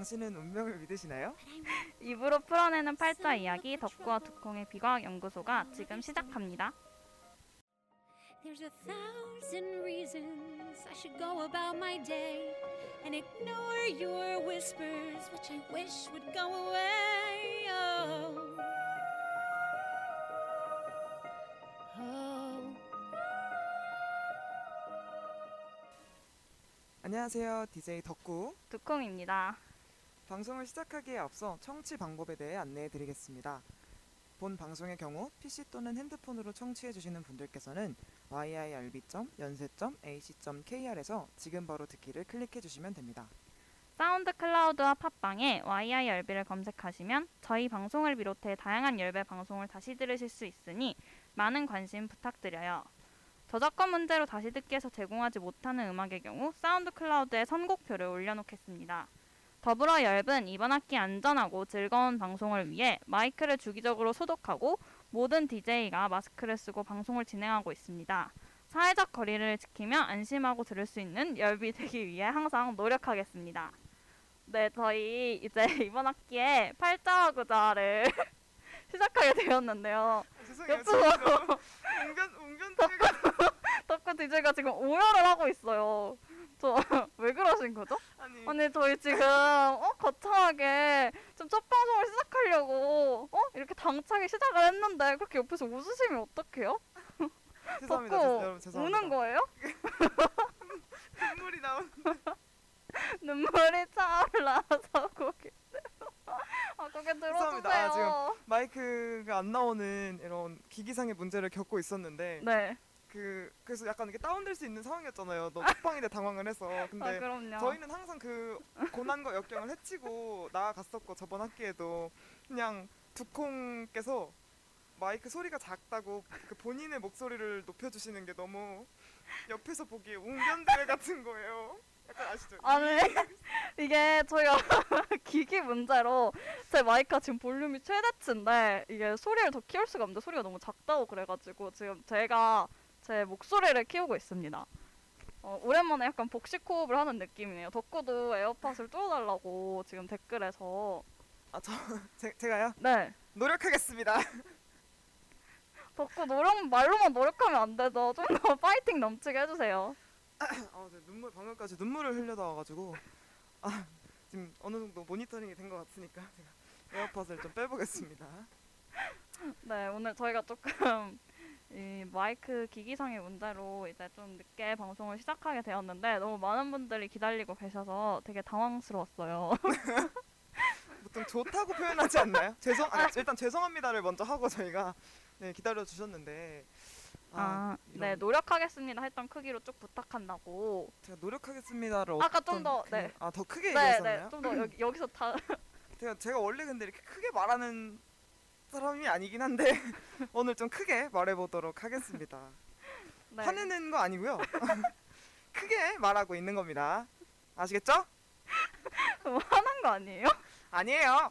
당신은 운명을 믿으시나요? 입으로 풀어내는 팔자 이야기 덕구와 두콩의 비과학 연구소가 지금 시작합니다. There's a thousand reasons I should go about my day and ignore your whispers, which I wish would go away. Oh. Oh. 안녕하세요. DJ 덕구. 두콩입니다. 방송을 시작하기에 앞서 청취 방법에 대해 안내해 드리겠습니다. 본 방송의 경우 PC 또는 핸드폰으로 청취해 주시는 분들께서는 yirb.연세.ac.kr에서 지금 바로 듣기를 클릭해 주시면 됩니다. 사운드 클라우드와 팟빵에 YI 열비를 검색하시면 저희 방송을 비롯해 다양한 열배 방송을 다시 들으실 수 있으니 많은 관심 부탁드려요. 저작권 문제로 다시 듣기에서 제공하지 못하는 음악의 경우 사운드 클라우드에 선곡표를 올려놓겠습니다. 더불어 열분 이번 학기 안전하고 즐거운 방송을 위해 마이크를 주기적으로 소독하고 모든 DJ가 마스크를 쓰고 방송을 진행하고 있습니다. 사회적 거리를 지키며 안심하고 들을 수 있는 열비 되기 위해 항상 노력하겠습니다. 네, 저희 이제 이번 학기에 팔자와 구자를 시작하게 되었는데요. 죄송해요. 옆으로 웅변 웅변대가 덕후 DJ가 지금 오열을 하고 있어요. 저 왜 그러신 거죠? 아니 아니 저희 지금 어 거창하게 좀 첫 방송을 시작하려고 어 이렇게 당차게 시작을 했는데 그렇게 옆에서 웃으시면 어떡해요? 죄송합니다. 덕후 죄- 여러분 죄송합니다. 우는 거예요? 눈물이 나온. 눈물이 차올라서 고개 아 고개. 들어주세요. 아, 지금 마이크가 안 나오는 이런 기기상의 문제를 겪고 있었는데 네. 그 그래서 약간 이게 다운될 수 있는 상황이었잖아요. 너무 쿠팡인데 당황을 해서. 근데 아 그럼요. 저희는 항상 그 고난과 역경을 헤치고 나아갔었고 저번 학기에도 그냥 두콩께서 마이크 소리가 작다고 그 본인의 목소리를 높여주시는 게 너무 옆에서 보기에 웅변대회 같은 거예요. 약간 아시죠? 아니 이게 저희가 기기 문제로 제 마이크가 지금 볼륨이 최대치인데 이게 소리를 더 키울 수가 없는데 소리가 너무 작다고 그래가지고 지금 제가 제 목소리를 키우고 있습니다. 어, 오랜만에 약간 복식 호흡을 하는 느낌이네요. 덕구도 에어팟을 뚫어달라고 지금 댓글에서 아저 제가요 네 노력하겠습니다. 덕구 노력 말로만 노력하면 안 되죠. 좀 더 파이팅 넘치게 해주세요. 아, 네, 눈물 방금까지 눈물을 흘려다 와가지고 아 지금 어느 정도 모니터링이 된 것 같으니까 제가 에어팟을 좀 빼보겠습니다. 네, 오늘 저희가 조금 이 마이크 기기상의 문제로 이제 좀 늦게 방송을 시작하게 되었는데 너무 많은 분들이 기다리고 계셔서 되게 당황스러웠어요. 보통 좋다고 표현하지 않나요? 죄송 아, 일단 죄송합니다를 먼저 하고 저희가 네, 기다려 주셨는데 아, 이런- 네, 노력하겠습니다 했던 크기로 쭉 부탁한다고. 제가 노력하겠습니다를 아까 어떤 좀 더, 그- 네. 아, 더 크게 네, 얘기했었나요? 네, 좀 더 여기, 여기서 다 제가 제가 원래 근데 이렇게 크게 말하는 사람이 아니긴 한데 오늘 좀 크게 말해 보도록 하겠습니다. 네. 화내는 거 아니고요. 크게 말하고 있는 겁니다. 아시겠죠? 화난 거 아니에요? 아니에요.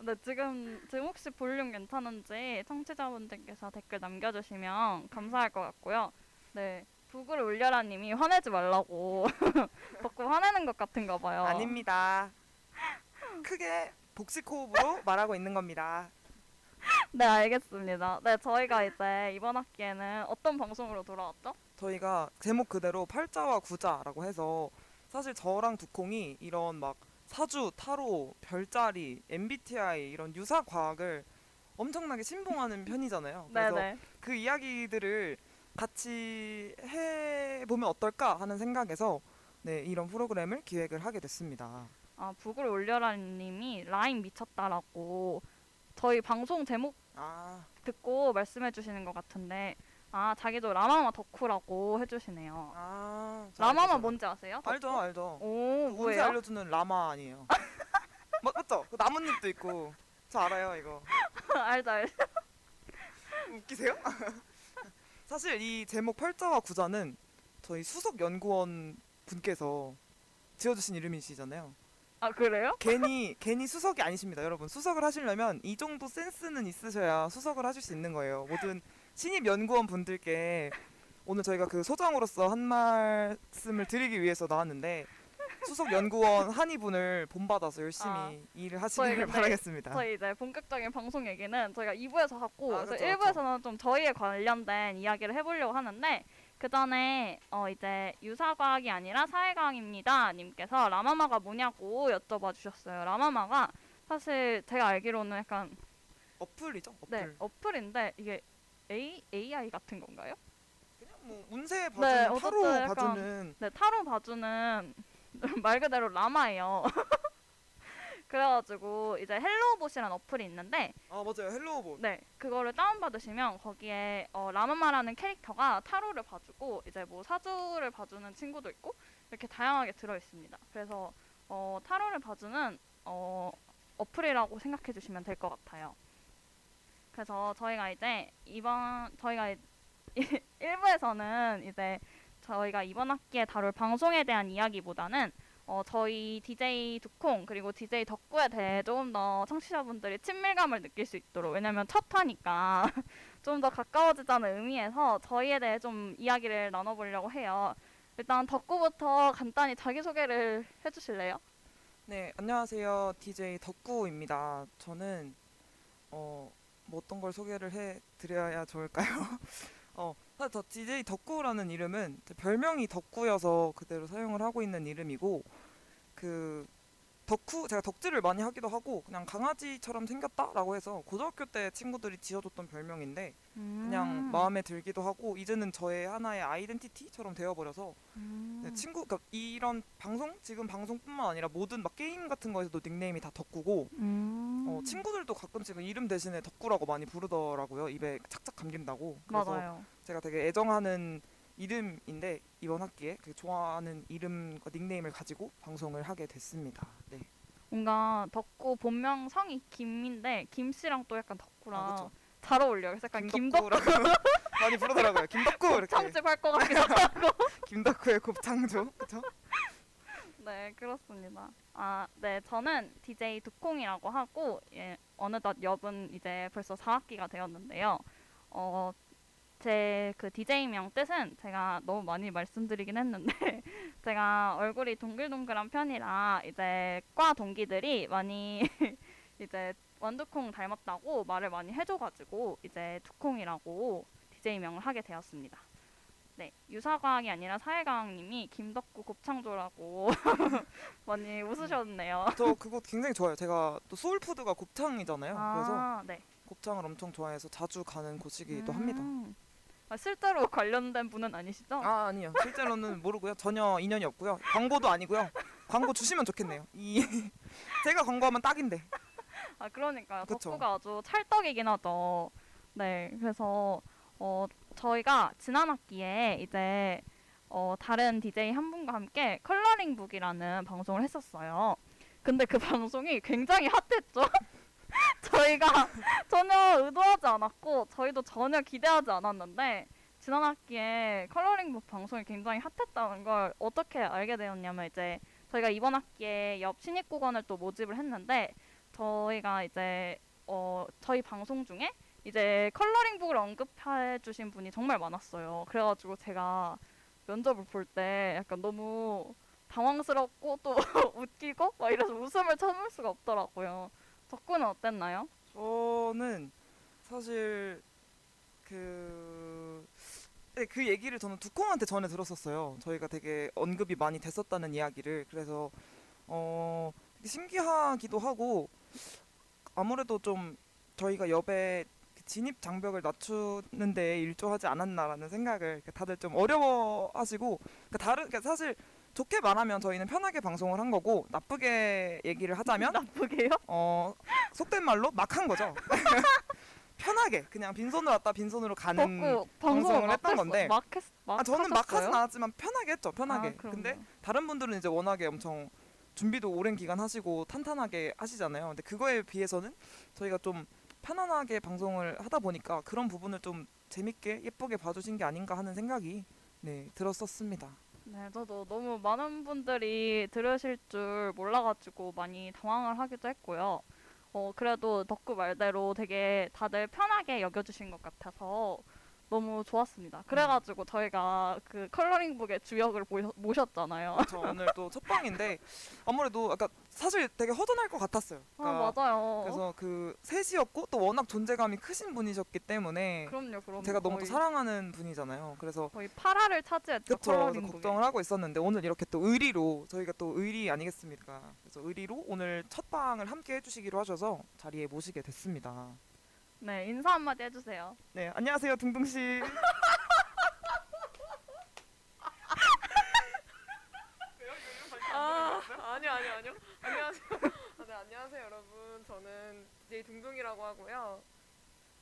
네, 지금 지금 혹시 볼륨 괜찮은지 청취자분들께서 댓글 남겨주시면 감사할 것 같고요. 네, 북을 울려라님이 화내지 말라고 덕구 화내는 것 같은가 봐요. 아닙니다. 크게 복식 호흡으로 말하고 있는 겁니다. 네, 알겠습니다. 네, 저희가 이제 이번 학기에는 어떤 방송으로 돌아왔죠? 저희가 제목 그대로 팔자와 구자라고 해서 사실 저랑 두콩이 이런 막 사주, 타로, 별자리, MBTI 이런 유사 과학을 엄청나게 신봉하는 편이잖아요. 그래서 네네. 그 이야기들을 같이 해 보면 어떨까 하는 생각에서 네, 이런 프로그램을 기획을 하게 됐습니다. 아, 북을 울려라님이 라인 미쳤다라고 저희 방송 제목 아, 듣고 말씀해 주시는 것 같은데 아, 자기도 라마마 덕후라고 해주시네요. 아, 저 라마마 알죠, 뭔지 아세요? 저 알죠, 알죠. 오, 운세 뭐예요? 알려주는 라마 아니에요. 맞, 맞죠? 그 나뭇잎도 있고 저 알아요 이거. 알죠, 알죠. 웃기세요? 사실 이 제목 팔자와 구자는 저희 수석 연구원 분께서 지어주신 이름이시잖아요. 아, 그래요? 괜히 괜히 수석이 아니십니다, 여러분. 수석을 하시려면 이 정도 센스는 있으셔야 수석을 하실 수 있는 거예요. 모든 신입 연구원 분들께 오늘 저희가 그 소장으로서 한 말씀을 드리기 위해서 나왔는데 수석 연구원 한이 분을 본받아서 열심히 아, 일을 하시길 근데 바라겠습니다. 저희 이제 본격적인 방송 얘기는 저희가 2부에서 하고 아, 그쵸, 1부에서는 좀 저희에 관련된 이야기를 해보려고 하는데 그 전에 어 이제 유사과학이 아니라 사회과학입니다 님께서 라마마가 뭐냐고 여쭤봐 주셨어요. 라마마가 사실 제가 알기로는 약간 어플이죠. 어플. 네 어플인데 이게 A AI 같은 건가요? 그냥 뭐 운세 네, 봐주는 어쨌든 타로 약간- 봐주는 네 타로 봐주는 말 그대로 라마예요. 그래가지고 이제 헬로봇이라는 어플이 있는데 아 맞아요 헬로우봇. 네, 그거를 다운받으시면 거기에 어, 라마마라는 캐릭터가 타로를 봐주고 이제 뭐 사주를 봐주는 친구도 있고 이렇게 다양하게 들어 있습니다. 그래서 어, 타로를 봐주는 어, 어플이라고 생각해 주시면 될 것 같아요. 그래서 저희가 이제 이번 저희가 1부에서는 이제 저희가 이번 학기에 다룰 방송에 대한 이야기보다는 어, 저희 DJ 두콩 그리고 DJ 덕구에 대해 조금 더 청취자분들이 친밀감을 느낄 수 있도록 왜냐면 첫 화니까 좀 더 가까워지자는 의미에서 저희에 대해 좀 이야기를 나눠보려고 해요. 일단 덕구부터 간단히 자기소개를 해주실래요? 네 안녕하세요 DJ 덕구입니다. 저는 어, 뭐 어떤 걸 소개를 해 드려야 좋을까요? 어 사실 저 DJ 덕구라는 이름은 제 별명이 덕구여서 그대로 사용을 하고 있는 이름이고 그 덕후 제가 덕질을 많이 하기도 하고 그냥 강아지처럼 생겼다라고 해서 고등학교 때 친구들이 지어줬던 별명인데 그냥 음. 마음에 들기도 하고 이제는 저의 하나의 아이덴티티처럼 되어버려서 음. 네, 친구 그러니까 이런 방송 지금 방송뿐만 아니라 모든 막 게임 같은 거에서도 닉네임이 다 덕구고 음. 어, 친구들도 가끔씩은 이름 대신에 덕구라고 많이 부르더라고요 입에 착착 감긴다고 그래서 맞아요. 제가 되게 애정하는 이름인데 이번 학기에 그 좋아하는 이름과 닉네임을 가지고 방송을 하게 됐습니다. 네. 뭔가 덕구 본명 성이 김인데 김 씨랑 또 약간 덕구랑 아, 그쵸. 잘 어울려요. 그래서 약간 김덕구 많이 부르더라고요. 김덕구 이렇게 창집 할것 같기도 하고. 김덕구의 곱창조 그렇죠? 네, 그렇습니다. 아, 네, 저는 DJ 두콩이라고 하고 예, 어느덧 엽은 이제 벌써 4학기가 되었는데요. 어, 제 그 DJ명 뜻은 제가 너무 많이 말씀드리긴 했는데 제가 얼굴이 동글동글한 편이라 이제 과 동기들이 많이 이제 원두콩 닮았다고 말을 많이 해줘가지고 이제 두콩이라고 DJ명을 하게 되었습니다. 네, 유사과학이 아니라 사회과학님이 김덕구 곱창조라고 많이 웃으셨네요. 저 그거 굉장히 좋아요. 제가 또 소울푸드가 곱창이잖아요. 그래서 아, 네. 곱창을 엄청 좋아해서 자주 가는 곳이기도 합니다. 음. 아, 실제로 관련된 분은 아니시죠? 아 아니요 실제로는 모르고요 전혀 인연이 없고요 광고도 아니고요 광고 주시면 좋겠네요 이 제가 광고하면 딱인데 아 그러니까요. 그쵸. 덕구가 아주 찰떡이긴 하죠. 네, 그래서 어 저희가 지난 학기에 이제 어 다른 DJ 한 분과 함께 coloring book이라는 방송을 했었어요. 근데 그 방송이 굉장히 hot했죠. 저희가 전혀 의도하지 않았고 저희도 전혀 기대하지 않았는데 지난 학기에 coloring book 방송이 굉장히 hot했다는 걸 어떻게 알게 되었냐면 이제 저희가 이번 학기에 옆 신입국원을 또 모집을 했는데 저희가 이제 어 저희 방송 중에 이제 컬러링북을 언급해 주신 분이 정말 많았어요. 그래가지고 제가 면접을 볼 때 약간 너무 당황스럽고 또 웃기고 막 이래서 웃음을 참을 수가 없더라고요. 덕구는 어땠나요? 저는 사실 그, 네, 그 얘기를 저는 두콩한테 전에 들었었어요. 저희가 되게 언급이 많이 됐었다는 이야기를. 그래서, 어, 신기하기도 하고, 아무래도 좀 저희가 그 진입 장벽을 낮추는데 일조하지 않았나라는 생각을 다들 좀 어려워하시고, 그러니까 다른, 그러니까 사실 좋게 말하면 저희는 편하게 방송을 한 거고, 나쁘게 얘기를 하자면, 나쁘게요? 어 속된 말로 막 한 거죠. 편하게 그냥 빈손으로 왔다 빈손으로 가는. 덕구 방송을 방송을 막 했던. 건데. 막 했, 막 아 저는 막 하진? 않았지만 편하게 했죠. 편하게. 아. 근데 다른 분들은 이제 워낙에 엄청 준비도 오랜 기간 하시고 탄탄하게 하시잖아요. 근데 그거에 비해서는 저희가 좀 편안하게 방송을 하다 보니까 그런 부분을 좀 재밌게 예쁘게 봐주신 게 아닌가 하는 생각이 네 들었었습니다. 네, 저도 너무 많은 분들이 들으실 줄 몰라가지고 많이 당황을 하기도 했고요. 어, 그래도 덕구 말대로 되게 다들 편하게 여겨주신 것 같아서 너무 좋았습니다. 그래가지고 저희가 그 컬러링북의 주역을 모셨잖아요. 저 오늘 또 첫방인데 아무래도 아까 사실 되게 허전할 것 같았어요. 아 그러니까 맞아요. 그래서 그 셋이었고 또 워낙 존재감이 크신 분이셨기 때문에 그럼요, 그럼요. 제가 너무 또 거의, 사랑하는 분이잖아요. 그래서 거의 8화를 차지했죠. 그쵸. 그래서. 걱정을 하고 있었는데 오늘 이렇게 또 의리로 저희가 또 의리 아니겠습니까? 그래서 의리로 오늘 첫 방을 함께 해주시기로 하셔서 자리에 모시게 됐습니다. 네 인사 한마디 해주세요. 네, 안녕하세요, 둥둥 씨. 아, 아니요, 아니요, 아니요. 안녕하세요. 아, 네, 안녕하세요, 여러분. 저는 DJ 둥둥이라고 하고요.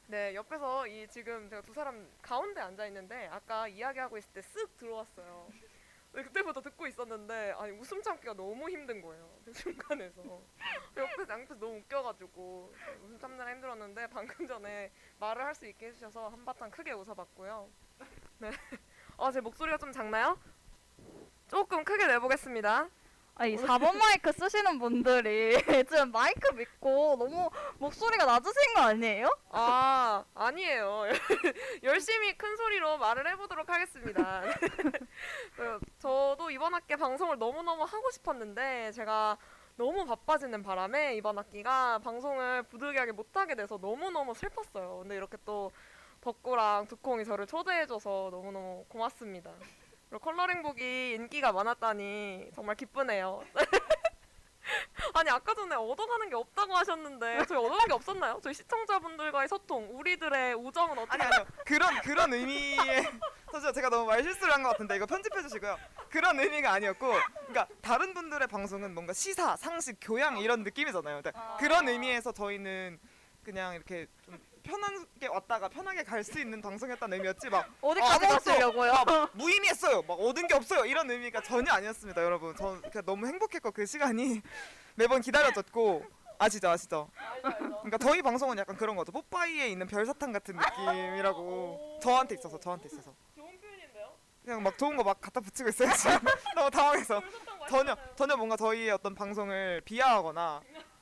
네, 옆에서 이 지금 제가 두 사람 가운데 앉아 있는데 아까 이야기하고 있을 때 쓱 들어왔어요. 네, 그때부터 듣고 있었는데 아니 웃음 참기가 너무 힘든 거예요. 그 중간에서 옆에 양옆에서 너무 웃겨가지고 웃음 참느라 힘들었는데 방금 전에 말을 할 수 있게 해주셔서 한바탕 크게 웃어봤고요. 네, 아제 목소리가 좀 작나요? 조금 크게 내보겠습니다. 아이 4번 마이크 쓰시는 분들이 지금 마이크 믿고 너무 목소리가 낮으신 거 아니에요? 아 아니에요. 열심히 큰 소리로 말을 해보도록 하겠습니다. 그, 저도 이번 학기 방송을 너무 너무 하고 싶었는데 제가 너무 바빠지는 바람에 이번 학기가 방송을 부득이하게 못하게 돼서 너무 너무 슬펐어요. 근데 이렇게 또 덕구랑 두콩이 저를 초대해줘서 너무 너무 고맙습니다. 그리고 컬러링북이 인기가 많았다니 정말 기쁘네요. 아니 아까 전에 얻어가는 게 없다고 하셨는데 저희 얻어가는 게 없었나요? 저희 시청자분들과의 소통, 우리들의 우정은 어떻게 아니 아니요, 그런 그런 의미의 사실 제가 너무 말 실수를 한 것 같은데 이거 편집해 주시고요. 그런 의미가 아니었고, 그러니까 다른 분들의 방송은 뭔가 시사, 상식, 교양 이런 느낌이잖아요. 근데 그런 의미에서 저희는 그냥 이렇게 좀 편하게 왔다가 편하게 갈 수 있는 방송이었다는 의미였지 막 어디까지 가시려고요? 막 무의미했어요. 막 얻은 게 없어요. 이런 의미가 전혀 아니었습니다, 여러분. 전 그냥 너무 행복했고 그 시간이 매번 기다려졌고 아시죠, 아시죠? 그러니까 저희 방송은 약간 그런 거죠. 뽀빠이에 있는 별사탕 같은 느낌이라고 저한테 있어서 저한테 있어서 좋은 표현인데요? 그냥 막 좋은 거 막 갖다 붙이고 있어요. 지금 너무 당황해서 전혀 전혀 뭔가 저희의 어떤 방송을 비하하거나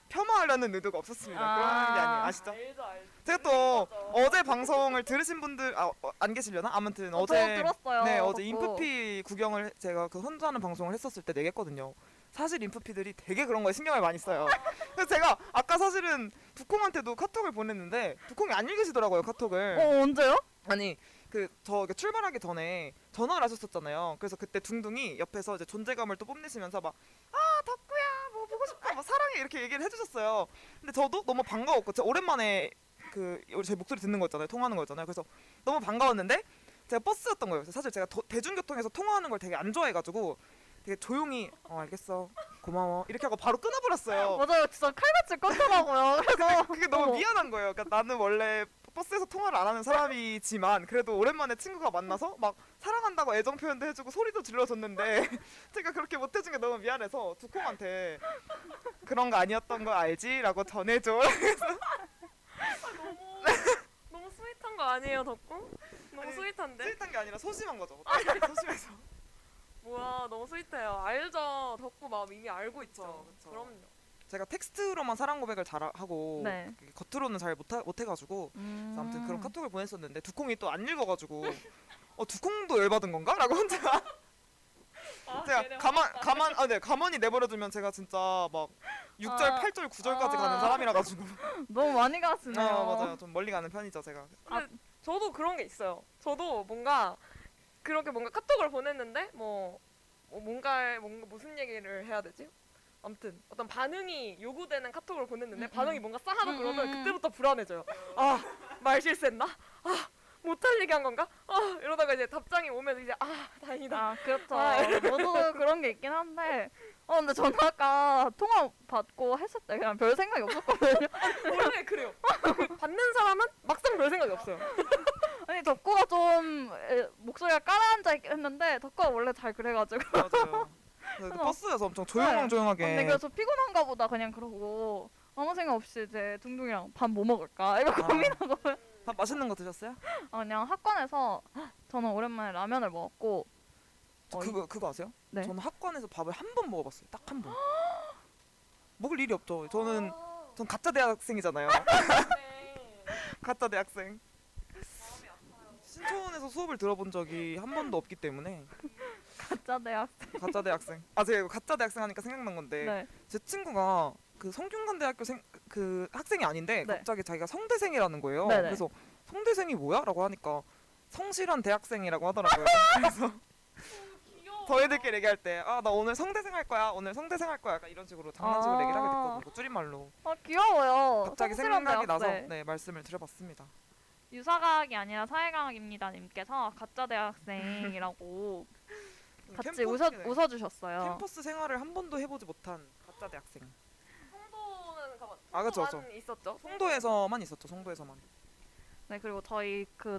폄하하려는 의도가 없었습니다. 그런 게 아니에요. 아시죠? 알죠, 알죠. 제가 또 어제 방송을 들으신 분들 아, 어, 안 계시려나? 아무튼 어, 어제 저 들었어요. 네 어제. 인프피 구경을 제가 그 혼자 하는 방송을 했었을 때 내겠거든요. 사실 인프피들이 되게 그런 거에 신경을 많이 써요. 그래서 제가 아까 사실은 두콩한테도 카톡을 보냈는데 두콩이 안 읽으시더라고요 카톡을. 어 언제요? 아니 그저 출발하기 전에 전화를 하셨었잖아요. 그래서 그때 둥둥이 옆에서 이제 존재감을 또 뽐내시면서 막 아 덕구야 싶어 뭐 사랑해 이렇게 얘기를 해주셨어요. 근데 저도 너무 반가웠고 제가 오랜만에 그 우리 제 목소리 듣는 거였잖아요. 통화하는 거였잖아요. 그래서 너무 반가웠는데 제가 버스였던 거예요. 사실 제가 더- 대중교통에서 통화하는 걸 되게 안 좋아해가지고 되게 조용히 어 알겠어 고마워 이렇게 하고 바로 끊어버렸어요. 맞아요, 진짜 칼같이 껐더라고요. 그래서 그게 너무 어. 미안한 거예요. 그러니까 나는 원래 버스에서 통화를 안 하는 사람이지만 그래도 오랜만에 친구가 만나서 막 사랑한다고 애정 표현도 해주고 소리도 질러줬는데 제가 그렇게 못해준 게 너무 미안해서 두콩한테 그런 거 아니었던 거 알지?라고 전해줘. 너무 너무 sweet한 거 아니에요, 덕구? 너무 아니, sweet한데? sweet한 게 아니라 소심한 거죠. 소심해서. 뭐야, 너무 스윗해요. 알죠, 덕구 마음 이미 알고 있죠. 그럼요. 제가 텍스트로만 사랑 고백을 잘 하고 네. 겉으로는 잘 못하, 못해가지고 음. 아무튼 그런 카톡을 보냈었는데 두콩이 또 안 읽어가지고 어 두콩도 열받은 건가? 라고 혼자 아, 제가 걔네 가만 화났다. 가만 아 네 가만히 내버려두면 제가 진짜 막 6절, 아. 8절, 9절까지 아. 가는 사람이라 가지고 너무 많이 아 가시네요. 맞아요 좀 멀리 가는 편이죠 제가 근데 저도 그런 게 있어요. 저도 뭔가 그렇게 뭔가 카톡을 보냈는데 뭐, 뭐 뭔가 뭔가 무슨 얘기를 해야 되지? 아무튼 어떤 반응이 요구되는 카톡을 보냈는데 음, 반응이 뭔가 싸하다 음, 그러면 음, 음. 그때부터 불안해져요. 아 말 실수했나? 아 못할 얘기 한 건가? 아 이러다가 이제 답장이 오면 이제 아 다행이다. 아 그렇죠. 아. 모두 그런 게 있긴 한데. 어 근데 저는 아까 통화 받고 했을 때 그냥 별 생각이 없었거든요. 원래 그래요. 그 받는 사람은 막상 별 생각이 없어요. 아니 덕구가 좀 에, 목소리가 깔아앉아 있긴 했는데 덕구가 원래 잘 그래가지고. 맞아요 버스에서 엄청 조용조용하게. 근데 그래서 피곤한가 보다 그냥 그러고 아무 생각 없이 이제 둥둥이랑 밥 뭐 먹을까? 이거 아. 고민하고. 밥 맛있는 거 드셨어요? 아, 그냥 학관에서 저는 오랜만에 라면을 먹었고. 저 어, 그거 그거 아세요? 네. 저는 학관에서 밥을 한 번 먹어봤어요 딱 한 번. 먹을 일이 없죠. 저는 전 가짜 대학생이잖아요. 가짜 대학생. 신촌에서 수업을 들어본 적이 한 번도 없기 때문에 가짜 대학생. 가짜 대학생. 아 제가 이거 가짜 대학생 하니까 생각난 건데 네. 제 친구가 그 성균관대학교 생, 그 학생이 아닌데 네. 갑자기 자기가 성대생이라는 거예요. 네네. 그래서 성대생이 뭐야?라고 하니까 성실한 대학생이라고 하더라고요. 그래서 저희들끼리 얘기할 때 아 나 오늘 성대생 할 거야 오늘 성대생 할 거야 약간 이런 식으로 장난식으로 아. 얘기를 하게 됐거든요 그 줄임말로 아 귀여워요. 갑자기 생각이 나서 대학생. 네 말씀을 드려봤습니다 유사과학이 아니라 사회과학입니다 님께서 가짜 대학생이라고 같이 캠퍼- 웃어 네. 웃어주셨어요. 캠퍼스 생활을 한 번도 해보지 못한 가짜 대학생 송도는 가만. 아, 송도만 있었죠. 송도에서만 있었죠 송도에서만 네 그리고 저희 그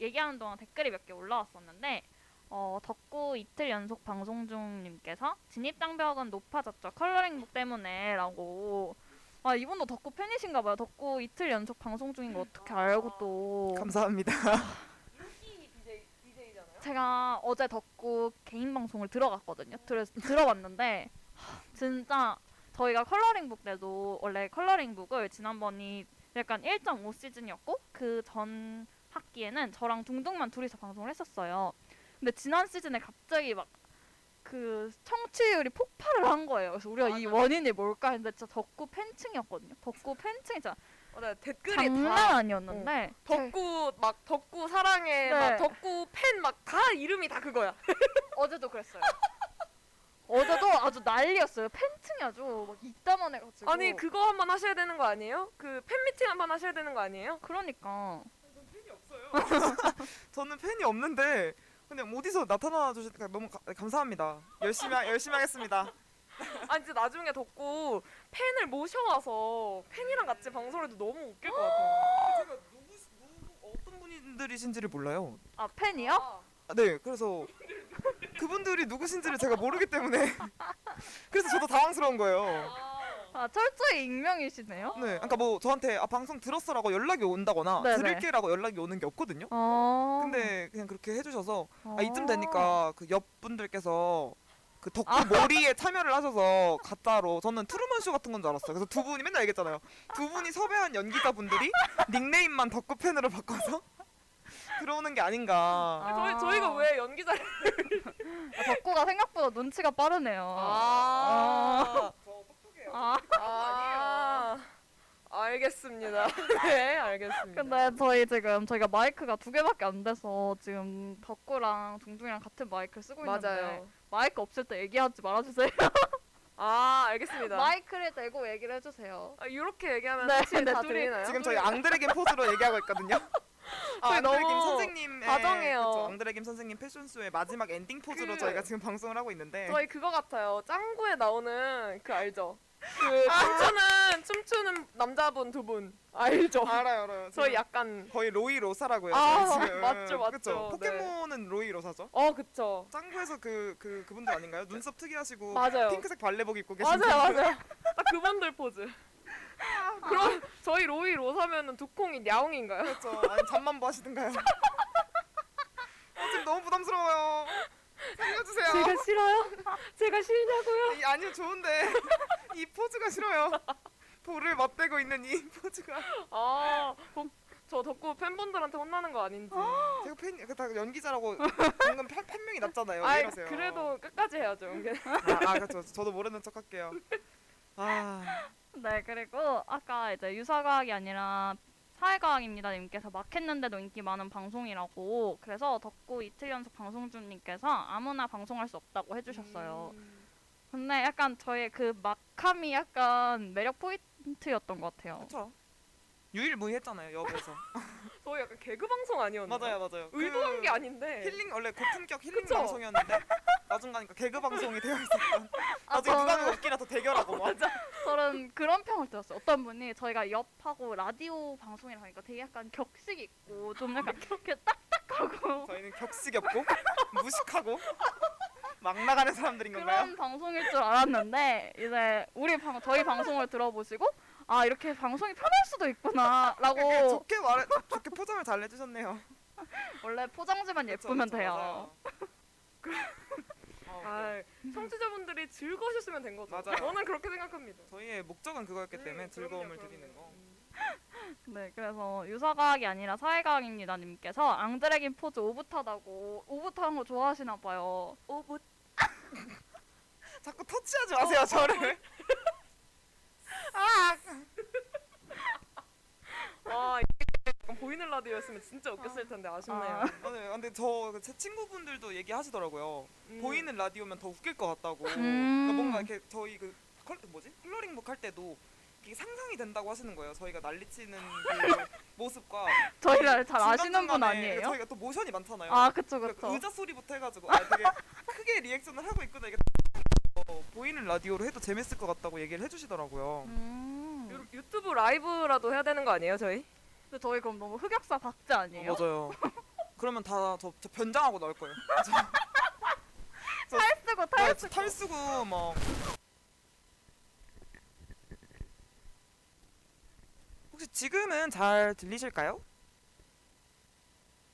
얘기하는 동안 댓글이 몇 개 올라왔었는데 어, 덕구 이틀 연속 방송 중님께서 진입 장벽은 높아졌죠 컬러링북 때문에 라고 아 이분도 덕구 팬이신가 봐요 덕구 이틀 연속 방송 중인 거 어떻게 알고 또 감사합니다 인기 DJ DJ잖아요. 제가 어제 덕구 개인 방송을 들어갔거든요. 들, 들어봤는데 하, 진짜 저희가 컬러링북 때도 원래 컬러링북을 지난번이 약간 1.5 시즌이었고 그 전 학기에는 저랑 둥둥만 둘이서 방송을 했었어요. 근데 지난 시즌에 갑자기 막 그 청취율이 폭발을 한 거예요. 그래서 우리가 이 맞아. 원인이 뭘까 했는데 진짜 덕구 팬층이었거든요. 덕구 팬층이 진짜 어, 네, 댓글이 장난 다 아니었는데 제- 덕구 막 덕구 사랑해 네. 막 덕구 팬 막 다 이름이 다 그거야. 어제도 그랬어요. 어제도 아주 난리였어요. 팬층이 아주 막 이따만 해가지고. 아니 그거 한 번 하셔야 되는 거 아니에요? 그 팬 미팅 한 번 하셔야 되는 거 아니에요? 그러니까 저는 팬이 없는데 그냥 어디서 나타나 주시니까 너무 가- 감사합니다 열심히 하- 열심히 하겠습니다 아니 진짜 나중에 덕구 팬을 모셔와서 팬이랑 같이 방송해도 너무 웃길 것 같아요. 제가 누구, 누구 어떤 분들이신지를 몰라요 아 팬이요? 아, 네, 그래서 그분들이 누구신지를 제가 모르기 때문에 그래서 저도 당황스러운 거예요. 아 철저히 익명이시네요. 네, 그러니까 뭐 저한테 아 방송 들었어라고 연락이 온다거나 네네. 들을게라고 연락이 오는 게 없거든요. 어. 근데 그냥 그렇게 해주셔서 어. 아, 이쯤 되니까 그 옆 분들께서 그 덕구 몰이에 참여를 하셔서 가짜로 저는 Truman Show 같은 건 줄 알았어요. 그래서 두 분이 맨날 얘기했잖아요. 두 분이 섭외한 연기자 분들이 닉네임만 덕구 팬으로 바꿔서 들어오는 게 아닌가. 아. 저희 저희가 왜 연기자를 아, 덕구가 생각보다 눈치가 빠르네요. 아, 저 똑똑해요. 아. 아, 알겠습니다. 네, 알겠습니다. 근데 저희 지금 저희가 마이크가 두 개밖에 안 돼서 지금 덕구랑 둥둥이랑 같은 마이크를 쓰고 있는데 맞아요. 마이크 없을 때 얘기하지 말아주세요. 아, 알겠습니다. 마이크를 대고 얘기를 해주세요. 아, 이렇게 얘기하면 네, 확실히 네, 다 둘이 들리나요? 지금 저희 앙드레김 포즈로 얘기하고 있거든요. 아, 저희 앙드레김 너무 선생님의 다정해요. 그쵸, 앙드레김 선생님 패션쇼의 마지막 엔딩 포즈로 그- 저희가 지금 방송을 하고 있는데 저희 그거 같아요. 짱구에 나오는 그 알죠? 그 춤추는 춤추는 남자분 두 분 알죠? 알아요, 알아요. 저희 약간 거의 로이 로사라고요. 아, 저희 지금. 맞죠, 맞죠. 그쵸? 네. 포켓몬은 로이 로사죠. 어 그쵸. 짱구에서 그, 그 그분들 아닌가요? 눈썹 특이하시고 맞아요. 핑크색 발레복 입고 계신 맞아요. 맞아요. 딱 그분들 포즈. 그럼 저희 로이 로사면은 두콩이 냐옹인가요? 그렇죠. 아니 잠만 뭐 하시든가요. 어, 지금 너무 부담스러워요. 살려주세요. 제가 싫어요? 제가 싫냐고요? 이, 아니요 좋은데 이 포즈가 싫어요. 돌을 맞대고 있는 이 포즈가. 아, 덕- 저 덕구 팬분들한테 혼나는 거 아닌지. 제가 팬, 그다 연기자라고 방금 판, 판명이 났잖아요. 왜 아, 이러세요? 그래도 끝까지 해야죠. 아, 아 그렇죠. 저도 모르는 척할게요. 아, 네, 그리고 아까 이제 유사과학이 아니라 사회과학입니다 님께서 막 했는데도 인기 많은 방송이라고 그래서 덕구 이틀 연속 방송 중님께서 아무나 방송할 수 없다고 해주셨어요. 음. 근데 약간 저의 그 막함이 약간 매력 포인트였던 것 같아요. 그렇죠. 유일무이했잖아요 여배에서. 저희 약간 개그 방송 아니었나요? 맞아요, 맞아요. 의도한 그 게 아닌데. 힐링 원래 고품격 힐링 그쵸? 방송이었는데 나중 가니까 개그 방송이 되어 있었던. 아, 나중에 저는- 누가 웃기나 더 대결하고 막. 저는 그런 평을 들었어요. 어떤 분이 저희가 옆하고 라디오 방송이라 하니까 되게 약간 격식 있고 좀 약간 이렇게 딱딱하고 저희는 격식 없고 무식하고 막 나가는 사람들인 건가요? 그런 방송일 줄 알았는데 이제 우리 방 저희 방송을 들어보시고 아 이렇게 방송이 편할 수도 있구나라고 좋게 말해 좋게 포장을 잘 해주셨네요. 원래 포장지만 예쁘면 그쵸, 돼요. 아, 아, 청취자분들이 즐거우셨으면 된 거죠. 맞아요. 저는 그렇게 생각합니다. 저희의 목적은 그거였기 때문에 네, 즐거움을 그럼요, 드리는 거. 그럼요. 네, 그래서 유사과학이 아니라 사회과학입니다 님께서 앙드레긴 포즈 오붓하다고 오붓한 거 좋아하시나 봐요. 오붓. 자꾸 터치하지 마세요 저를. 아, 와 약간 보이는 라디오였으면 진짜 웃겼을 텐데 아쉽네요. 아. 아, 네, 근데 저 제 친구분들도 얘기하시더라고요. 음. 보이는 라디오면 더 웃길 것 같다고. 음. 그러니까 뭔가 이렇게 저희 그 컬, 뭐지 컬러링북 할 때도 이게 상상이 된다고 하시는 거예요. 저희가 난리치는 그 모습과 저희를 잘 아시는 분 중간중간에 아니에요? 저희가 또 모션이 많잖아요. 아, 그쵸, 그러니까 그쵸. 의자 소리부터 해가지고 아, 되게 크게 리액션을 하고 있구나 이게 어, 보이는 라디오로 해도 재밌을 것 같다고 얘기를 해주시더라고요. 음. 유- 유튜브 라이브라도 해야 되는 거 아니에요 저희? 근데 저희 그럼 너무 흑역사 박제 아니에요? 어, 맞아요. 그러면 다저 변장하고 나올 거예요. 탈 쓰고 탈 네, 쓰고. 탈 쓰고 막 혹시 지금은 잘 들리실까요?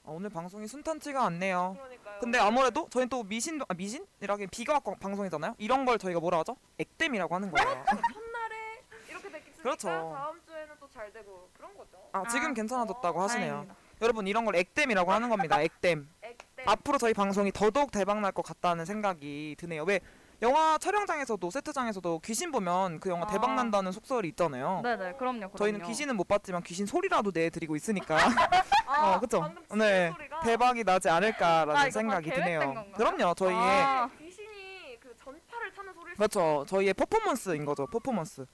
아, 오늘 방송이 순탄치가 않네요. 그러니까요. 근데 아무래도 저희는 또 미신 아, 미신이라기 광- 방송이잖아요. 이런 걸 저희가 뭐라 하죠? 액땜이라고 하는 거예요. 첫날에 이렇게 됐으니까 그렇죠. 다음 주에는 또 잘 되고 그런 거죠. 아 지금 아, 괜찮아졌다고 하시네요. 다행이다. 여러분 이런 걸 액땜이라고 하는 겁니다. 액땜. 액땜. 앞으로 저희 방송이 더더욱 대박 날 것 같다는 생각이 드네요. 왜 영화 촬영장에서도 세트장에서도 귀신 보면 그 영화 아. 대박 난다는 속설이 있잖아요. 네네, 그럼요, 그럼요. 저희는 귀신은 못 봤지만 귀신 소리라도 내드리고 있으니까 아, 어, 치는 네, 소리가 대박이 나지 않을까라는 아, 생각이 드네요. 건가요? 그럼요, 저희의 아. 귀신이 그 전파를 타는 소리를 그렇죠, 저희의 퍼포먼스인 거죠, 퍼포먼스.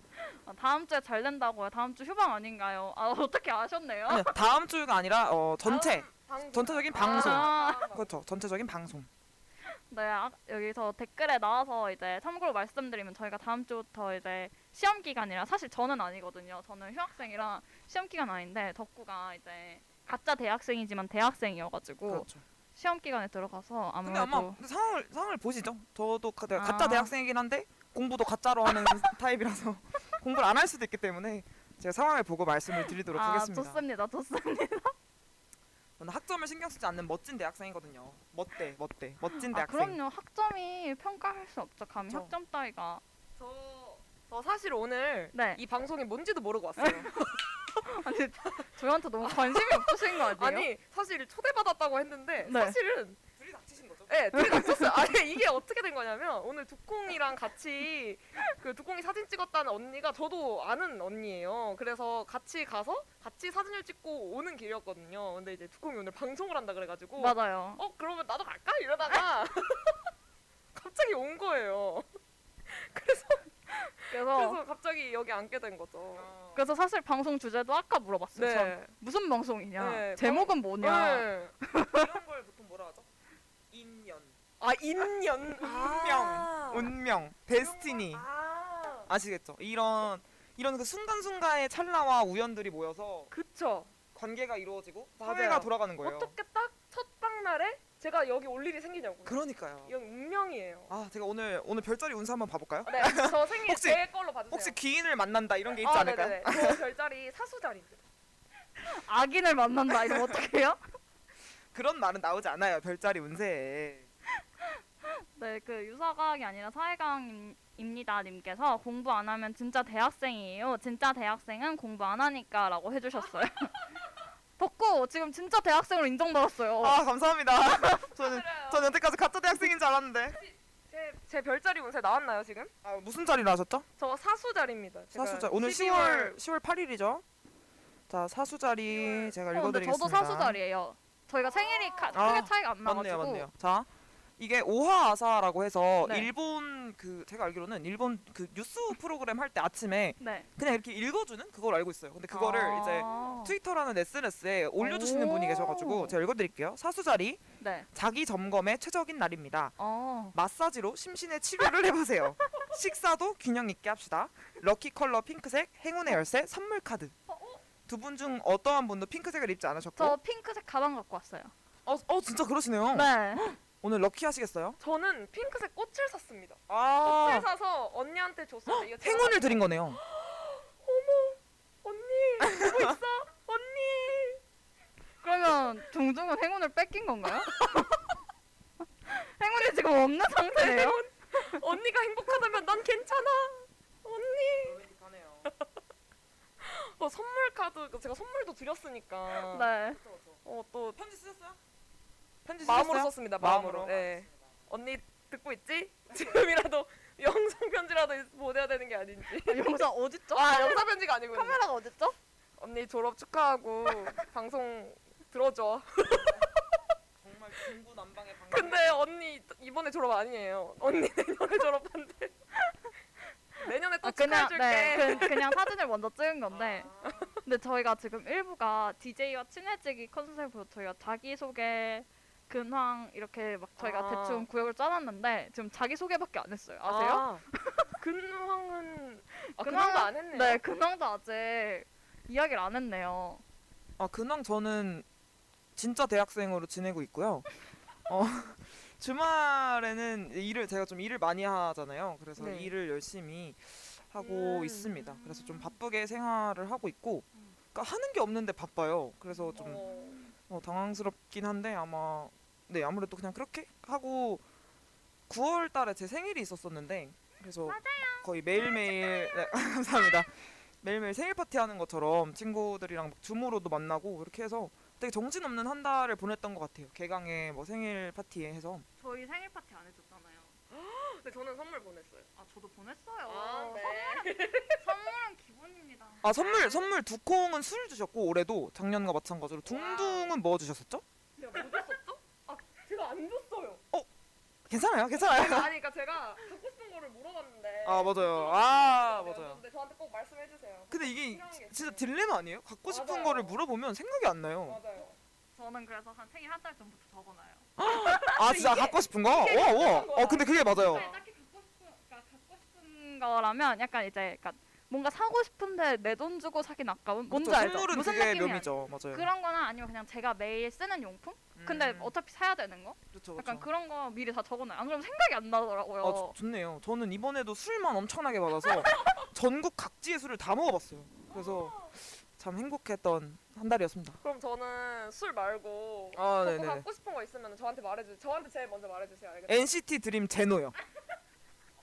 아, 다음 주에 잘 된다고요. 다음 주 휴방 아닌가요? 아, 어떻게 아셨네요? 아니요, 다음 주가 아니라 어, 전체, 방송. 전체적인 방송. 아. 그렇죠, 전체적인 방송. 네, 아, 여기서 댓글에 나와서 이제 참고로 말씀드리면 저희가 다음 주부터 이제 시험 기간이라 사실 저는 아니거든요. 저는 휴학생이라 시험 기간 아닌데 덕구가 이제 가짜 대학생이지만 대학생이어가지고 그렇죠. 시험 기간에 들어가서 근데 아무래도 아마 상황을 상황을 보시죠. 저도 가, 아. 가짜 대학생이긴 한데 공부도 가짜로 하는 타입이라서 공부를 안 할 수도 있기 때문에 제가 상황을 보고 말씀을 드리도록 아 하겠습니다. 좋습니다, 좋습니다. 저는 학점을 신경 쓰지 않는 멋진 대학생이거든요. 멋대, 멋대, 멋진 아, 대학생. 그럼요, 학점이 평가할 수 없죠. 감히 그쵸. 학점 따위가. 저, 저 사실 오늘 네. 이 방송이 뭔지도 모르고 왔어요. 아니 저희한테 너무 관심이 없으신 거 아니에요? 아니 사실 초대받았다고 했는데 네. 사실은? 네, 둘이 닥쳤어요. 아니 이게 어떻게 된 거냐면 오늘 두콩이랑 같이 그 두콩이 사진 찍었다는 언니가 저도 아는 언니예요. 그래서 같이 가서 같이 사진을 찍고 오는 길이었거든요. 근데 이제 두콩이 오늘 방송을 한다 그래가지고 맞아요. 어 그러면 나도 갈까 이러다가 갑자기 온 거예요. 그래서 그래서 그래서 갑자기 여기 앉게 된 거죠. 어. 그래서 사실 방송 주제도 아까 물어봤어요. 전. 무슨 방송이냐? 네, 제목은 뭐냐? 네. 이런 걸 보통 뭐라 하죠? 인연, 아 인연. 운명, 아. 운명, 데스티니. 아. 아시겠죠? 이런 이런 그 순간순간의 찰나와 우연들이 모여서 그쵸. 관계가 이루어지고. 사회가 돌아가는 거예요. 어떻게 딱 첫 방 날에 제가 여기 올 일이 생기냐고. 그러니까요. 이건 운명이에요. 아, 제가 오늘 오늘 별자리 운세 한번 봐볼까요? 네, 저 생일 혹시- 제 걸로 봐주세요. 혹시 귀인을 만난다 이런 게 있지 아, 않을까요? 네네네. 저 별자리 사수자리입니다. 악인을 만난다 이러면 어떡해요? 그런 말은 나오지 않아요. 별자리 운세에. 네, 그 유사과학이 아니라 사회과학입니다 님께서 공부 안 하면 진짜 대학생이에요. 진짜 대학생은 공부 안 하니까 라고 해주셨어요. 덕구 지금 진짜 대학생으로 인정받았어요. 아, 감사합니다. 저는. 저는 여태까지 가짜 대학생인 줄 알았는데. 제, 제 별자리 운세 나왔나요 지금? 아, 무슨 자리를 하셨죠? 저 사수 자리입니다. 제가 사수 자. 오늘 10월 10월 8일이죠. 자, 사수 자리 제가 어, 읽어드리겠습니다. 저도 사수 자리예요. 저희가 생일이 카, 아, 크게 차이가 안 나가지고. 맞네요, 맞네요. 자, 이게 오하아사라고 해서 네. 일본 그 제가 알기로는 일본 그 뉴스 프로그램 할 때 아침에 네. 그냥 이렇게 읽어주는 그걸 알고 있어요. 근데 그거를 아. 이제 트위터라는 SNS에 올려주시는 분이 오. 계셔가지고 제가 읽어드릴게요. 사수자리 네. 자기 점검의 최적인 날입니다. 어. 마사지로 심신의 치료를 해보세요. 식사도 균형 있게 합시다. 럭키 컬러 핑크색, 행운의 열쇠, 선물 카드. 두 분 중 어떠한 분도 핑크색을 입지 않으셨고, 저 핑크색 가방 갖고 왔어요. 어, 어 진짜 그러시네요. 네. 오늘 럭키 하시겠어요? 저는 핑크색 꽃을 샀습니다. 아, 꽃을 사서 언니한테 줬어요. 이거 제가 행운을 드린 거네요. 어머 언니 보고 있어 언니 그러면 종중은 행운을 뺏긴 건가요? 행운이 지금 없는 상태예요? 언니가 행복하다면 난 괜찮아 언니 또 선물 카드 제가 선물도 드렸으니까 네. 어또 편지 쓰셨어요? 편지 마음으로? 썼습니다. 마음으로. 마음으로? 네. 언니 듣고 있지? 지금이라도 영상 편지라도 보내야 되는 게 아닌지. 영상 어딨죠? 아 영상 편지가 아니고 카메라가 어딨죠? 언니 졸업 축하하고 방송 들어줘. 정말 중구난방의 방송. 근데 언니 이번에 졸업 아니에요. 언니 내년에 졸업한대. 내년에 또 아, 그냥 축하해줄게. 네, 그, 그냥 사진을 먼저 찍은 건데 아. 근데 저희가 지금 일부가 DJ와 친해지기 컨셉으로 저희가 자기소개 근황 이렇게 막 저희가 아. 대충 구역을 짜놨는데 지금 자기 소개밖에 안 했어요 아세요? 아, 근황은 아, 근황은- 근황 도 안 했네요. 네 근황도 아직 이야기를 안 했네요 아 근황 저는 진짜 대학생으로 지내고 있고요. 어, 주말에는 일을 제가 좀 일을 많이 하잖아요. 그래서 네. 일을 열심히 하고 음. 있습니다. 그래서 좀 바쁘게 생활을 하고 있고, 그러니까 하는 게 없는데 바빠요. 그래서 좀 어, 어, 당황스럽긴 한데 아마 네 아무래도 그냥 그렇게 하고 9월 달에 제 생일이 있었었는데 그래서 거의 매일매일 네, 감사합니다. 매일매일 생일 파티 하는 것처럼 친구들이랑 막 줌으로도 만나고 이렇게 해서 되게 정신없는 한 달을 보냈던 것 같아요. 개강에 뭐 생일 파티에 해서. 저희 생일 파티 안 해줬잖아요. 근데 저는 선물 보냈어요. 아 저도 보냈어요. 아, 네. 선물은 기본입니다. 아 선물 선물 두 콩은 술 주셨고 올해도 작년과 마찬가지로 둥둥은 뭐 주셨었죠? 제가 뭐? 괜찮아요 괜찮아요 아니, 그러니까 제가 갖고 싶은 거를 물어봤는데. 아 맞아요 아 네, 맞아요 근데 저한테 꼭 말씀해 주세요. 근데 이게 필요한 게 진짜. 딜레마 아니에요? 갖고 싶은 맞아요. 거를 물어보면 생각이 안 나요. 맞아요. 저는 그래서 한 생일 한 달 전부터 적어놔요 아 진짜 갖고 싶은 거? 와 와. 어 근데 그게 맞아요. 네, 딱히 갖고 싶은, 그러니까 갖고 싶은 거라면 약간 이제 그러니까 뭔가 사고 싶은데 내 돈 주고 사긴 아까운 뭔지 그쵸, 알죠? 선물은 무슨 그게 느낌이 묘미죠. 맞아요. 그런 거나 아니면 그냥 제가 매일 쓰는 용품? 근데 음, 어차피 사야 되는 거? 그쵸, 약간 그쵸. 그런 거 미리 다 적어놔요. 안 그러면 생각이 안 나더라고요. 아 좋- 좋네요. 저는 이번에도 술만 엄청나게 받아서 전국 각지의 술을 다 먹어봤어요. 그래서 참 행복했던 한 달이었습니다. 그럼 저는 술 말고 아저 네네. 갖고 싶은 거 있으면 저한테 말해주세요. 저한테 제일 먼저 말해주세요. 알겠죠? NCT 드림 제노요.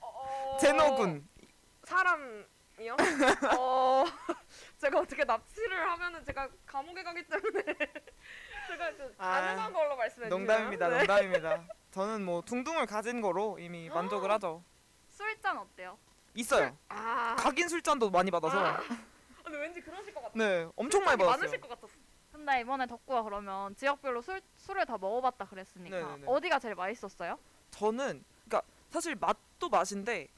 어, 제노군. 사람 이요? 어, 제가 어떻게 납치를 하면은 제가 감옥에 가기 때문에 제가 그 아, 가능한 걸로 말씀해 주세요. 농담입니다. 네. 농담입니다. 저는 뭐 둥둥을 가진 거로 이미 만족을 하죠. 술잔 어때요? 있어요. 아, 각인 술잔도 많이 받아서. 근데 왠지 그러실 것 같아. 네, 엄청 많이 받았어요. 많으실 것 같았어. 근데 이번에 덕구가 그러면 지역별로 술, 술을 다 먹어봤다 그랬으니까 네네네. 어디가 제일 맛있었어요? 저는 그러니까 사실 맛도 맛인데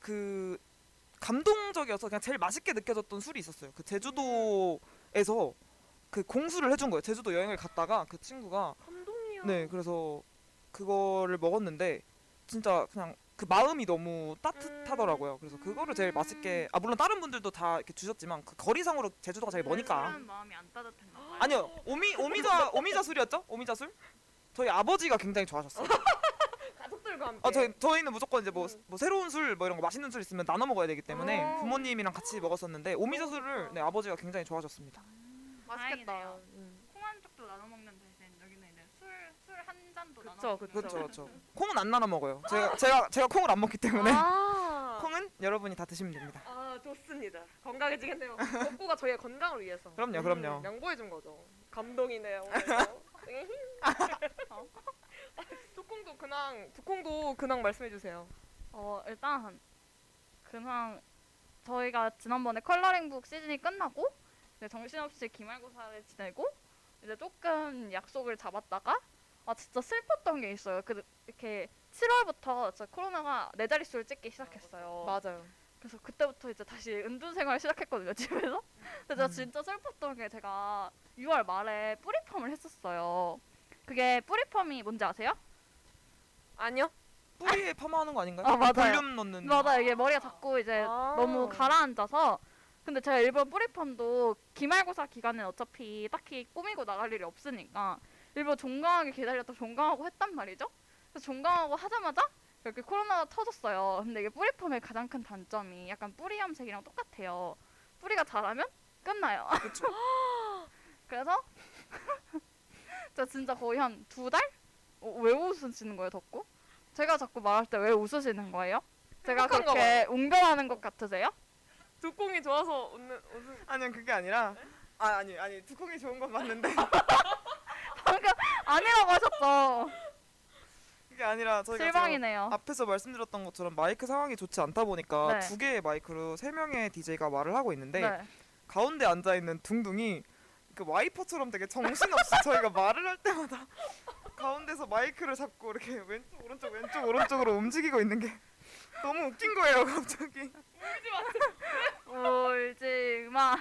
그 감동적이어서 그냥 제일 맛있게 느껴졌던 술이 있었어요. 그 제주도에서 그 공수를 해준 거예요. 제주도 여행을 갔다가 그 친구가 감동이야. 네 그래서 그거를 먹었는데 진짜 그냥 그 마음이 너무 따뜻하더라고요. 그래서 그거를 제일 맛있게 아 물론 다른 분들도 다 이렇게 주셨지만 그 거리상으로 제주도가 제일 머니까 술은 마음이 안 따뜻했나 봐요. 아니요 오미 오미자 오미자 술이었죠? 오미자 술? 저희 아버지가 굉장히 좋아하셨어요. 가족들과 함께. 아 저희 저희는 무조건 이제 뭐, 음. 뭐 새로운 술 뭐 이런 거 맛있는 술 있으면 나눠 먹어야 되기 때문에 어. 부모님이랑 같이 먹었었는데 오미자 술을 네 아버지가 굉장히 좋아하셨습니다. 맛있겠다. 다행이네요. 음. 콩한 쪽도 나눠 먹는 대신 여기는 이제 술 술 한 잔도 나눠 그쵸, 먹는 그쵸. 그렇죠 그렇죠. 콩은 안 나눠 먹어요. 제가 제가 제가 콩을 안 먹기 때문에 아, 콩은 여러분이 다 드시면 됩니다. 아 좋습니다. 건강해지겠네요. 덕구가 저희의 건강을 위해서. 그럼요, 그럼요. 음, 양보해 준 거죠. 감동이네요. 오늘도. 두콩도 근황, 두콩도 근황 말씀해 주세요. 어 일단 그냥 저희가 지난번에 컬러링북 시즌이 끝나고 이제 정신없이 기말고사를 지내고 이제 조금 약속을 잡았다가 아 진짜 슬펐던 게 있어요. 그 이렇게 7월부터 진짜 코로나가 네 자릿수를 찍기 시작했어요. 맞아요. 그래서 그때부터 이제 다시 은둔 생활 시작했거든요 집에서. 근데 음. 진짜 슬펐던 게 제가 6월 말에 뿌리펌을 했었어요. 그게 뿌리펌이 뭔지 아세요? 아니요. 뿌리에 파마하는 거 아닌가요? 아, 맞아요. 볼륨 넣는. 맞아 이게 머리가 자꾸 이제 아. 너무 가라앉아서 근데 제가 일본 뿌리펌도 기말고사 기간엔 어차피 딱히 꾸미고 나갈 일이 없으니까 일본 종강하게 기다렸다 종강하고 했단 말이죠. 그래서 종강하고 하자마자 이렇게 코로나가 터졌어요. 근데 이게 뿌리펌의 가장 큰 단점이 약간 뿌리 염색이랑 똑같아요. 뿌리가 자라면 끝나요. 그렇죠. 그래서 제가 진짜 거의 한 두 달? 어, 왜 웃으시는 거예요, 덕구? 제가 자꾸 말할 때 왜 웃으시는 거예요? 제가 행복한가 그렇게 웅변하는 것 같으세요? 두콩이 좋아서 웃는 웃는 아니요 그게 아니라 아 아니 아니 두콩이 좋은 건 맞는데 방금 아니라고 하셨죠. 그게 아니라 저희가 실망이네요. 앞에서 말씀드렸던 것처럼 마이크 상황이 좋지 않다 보니까 네. 두 개의 마이크로 세 명의 DJ가 말을 하고 있는데 네. 가운데 앉아 있는 둥둥이 그 와이퍼처럼 되게 정신없이 저희가 말을 할 때마다 가운데서 마이크를 잡고 이렇게 왼쪽 오른쪽 왼쪽 오른쪽으로 움직이고 있는 게 너무 웃긴 거예요 갑자기. 울지 마.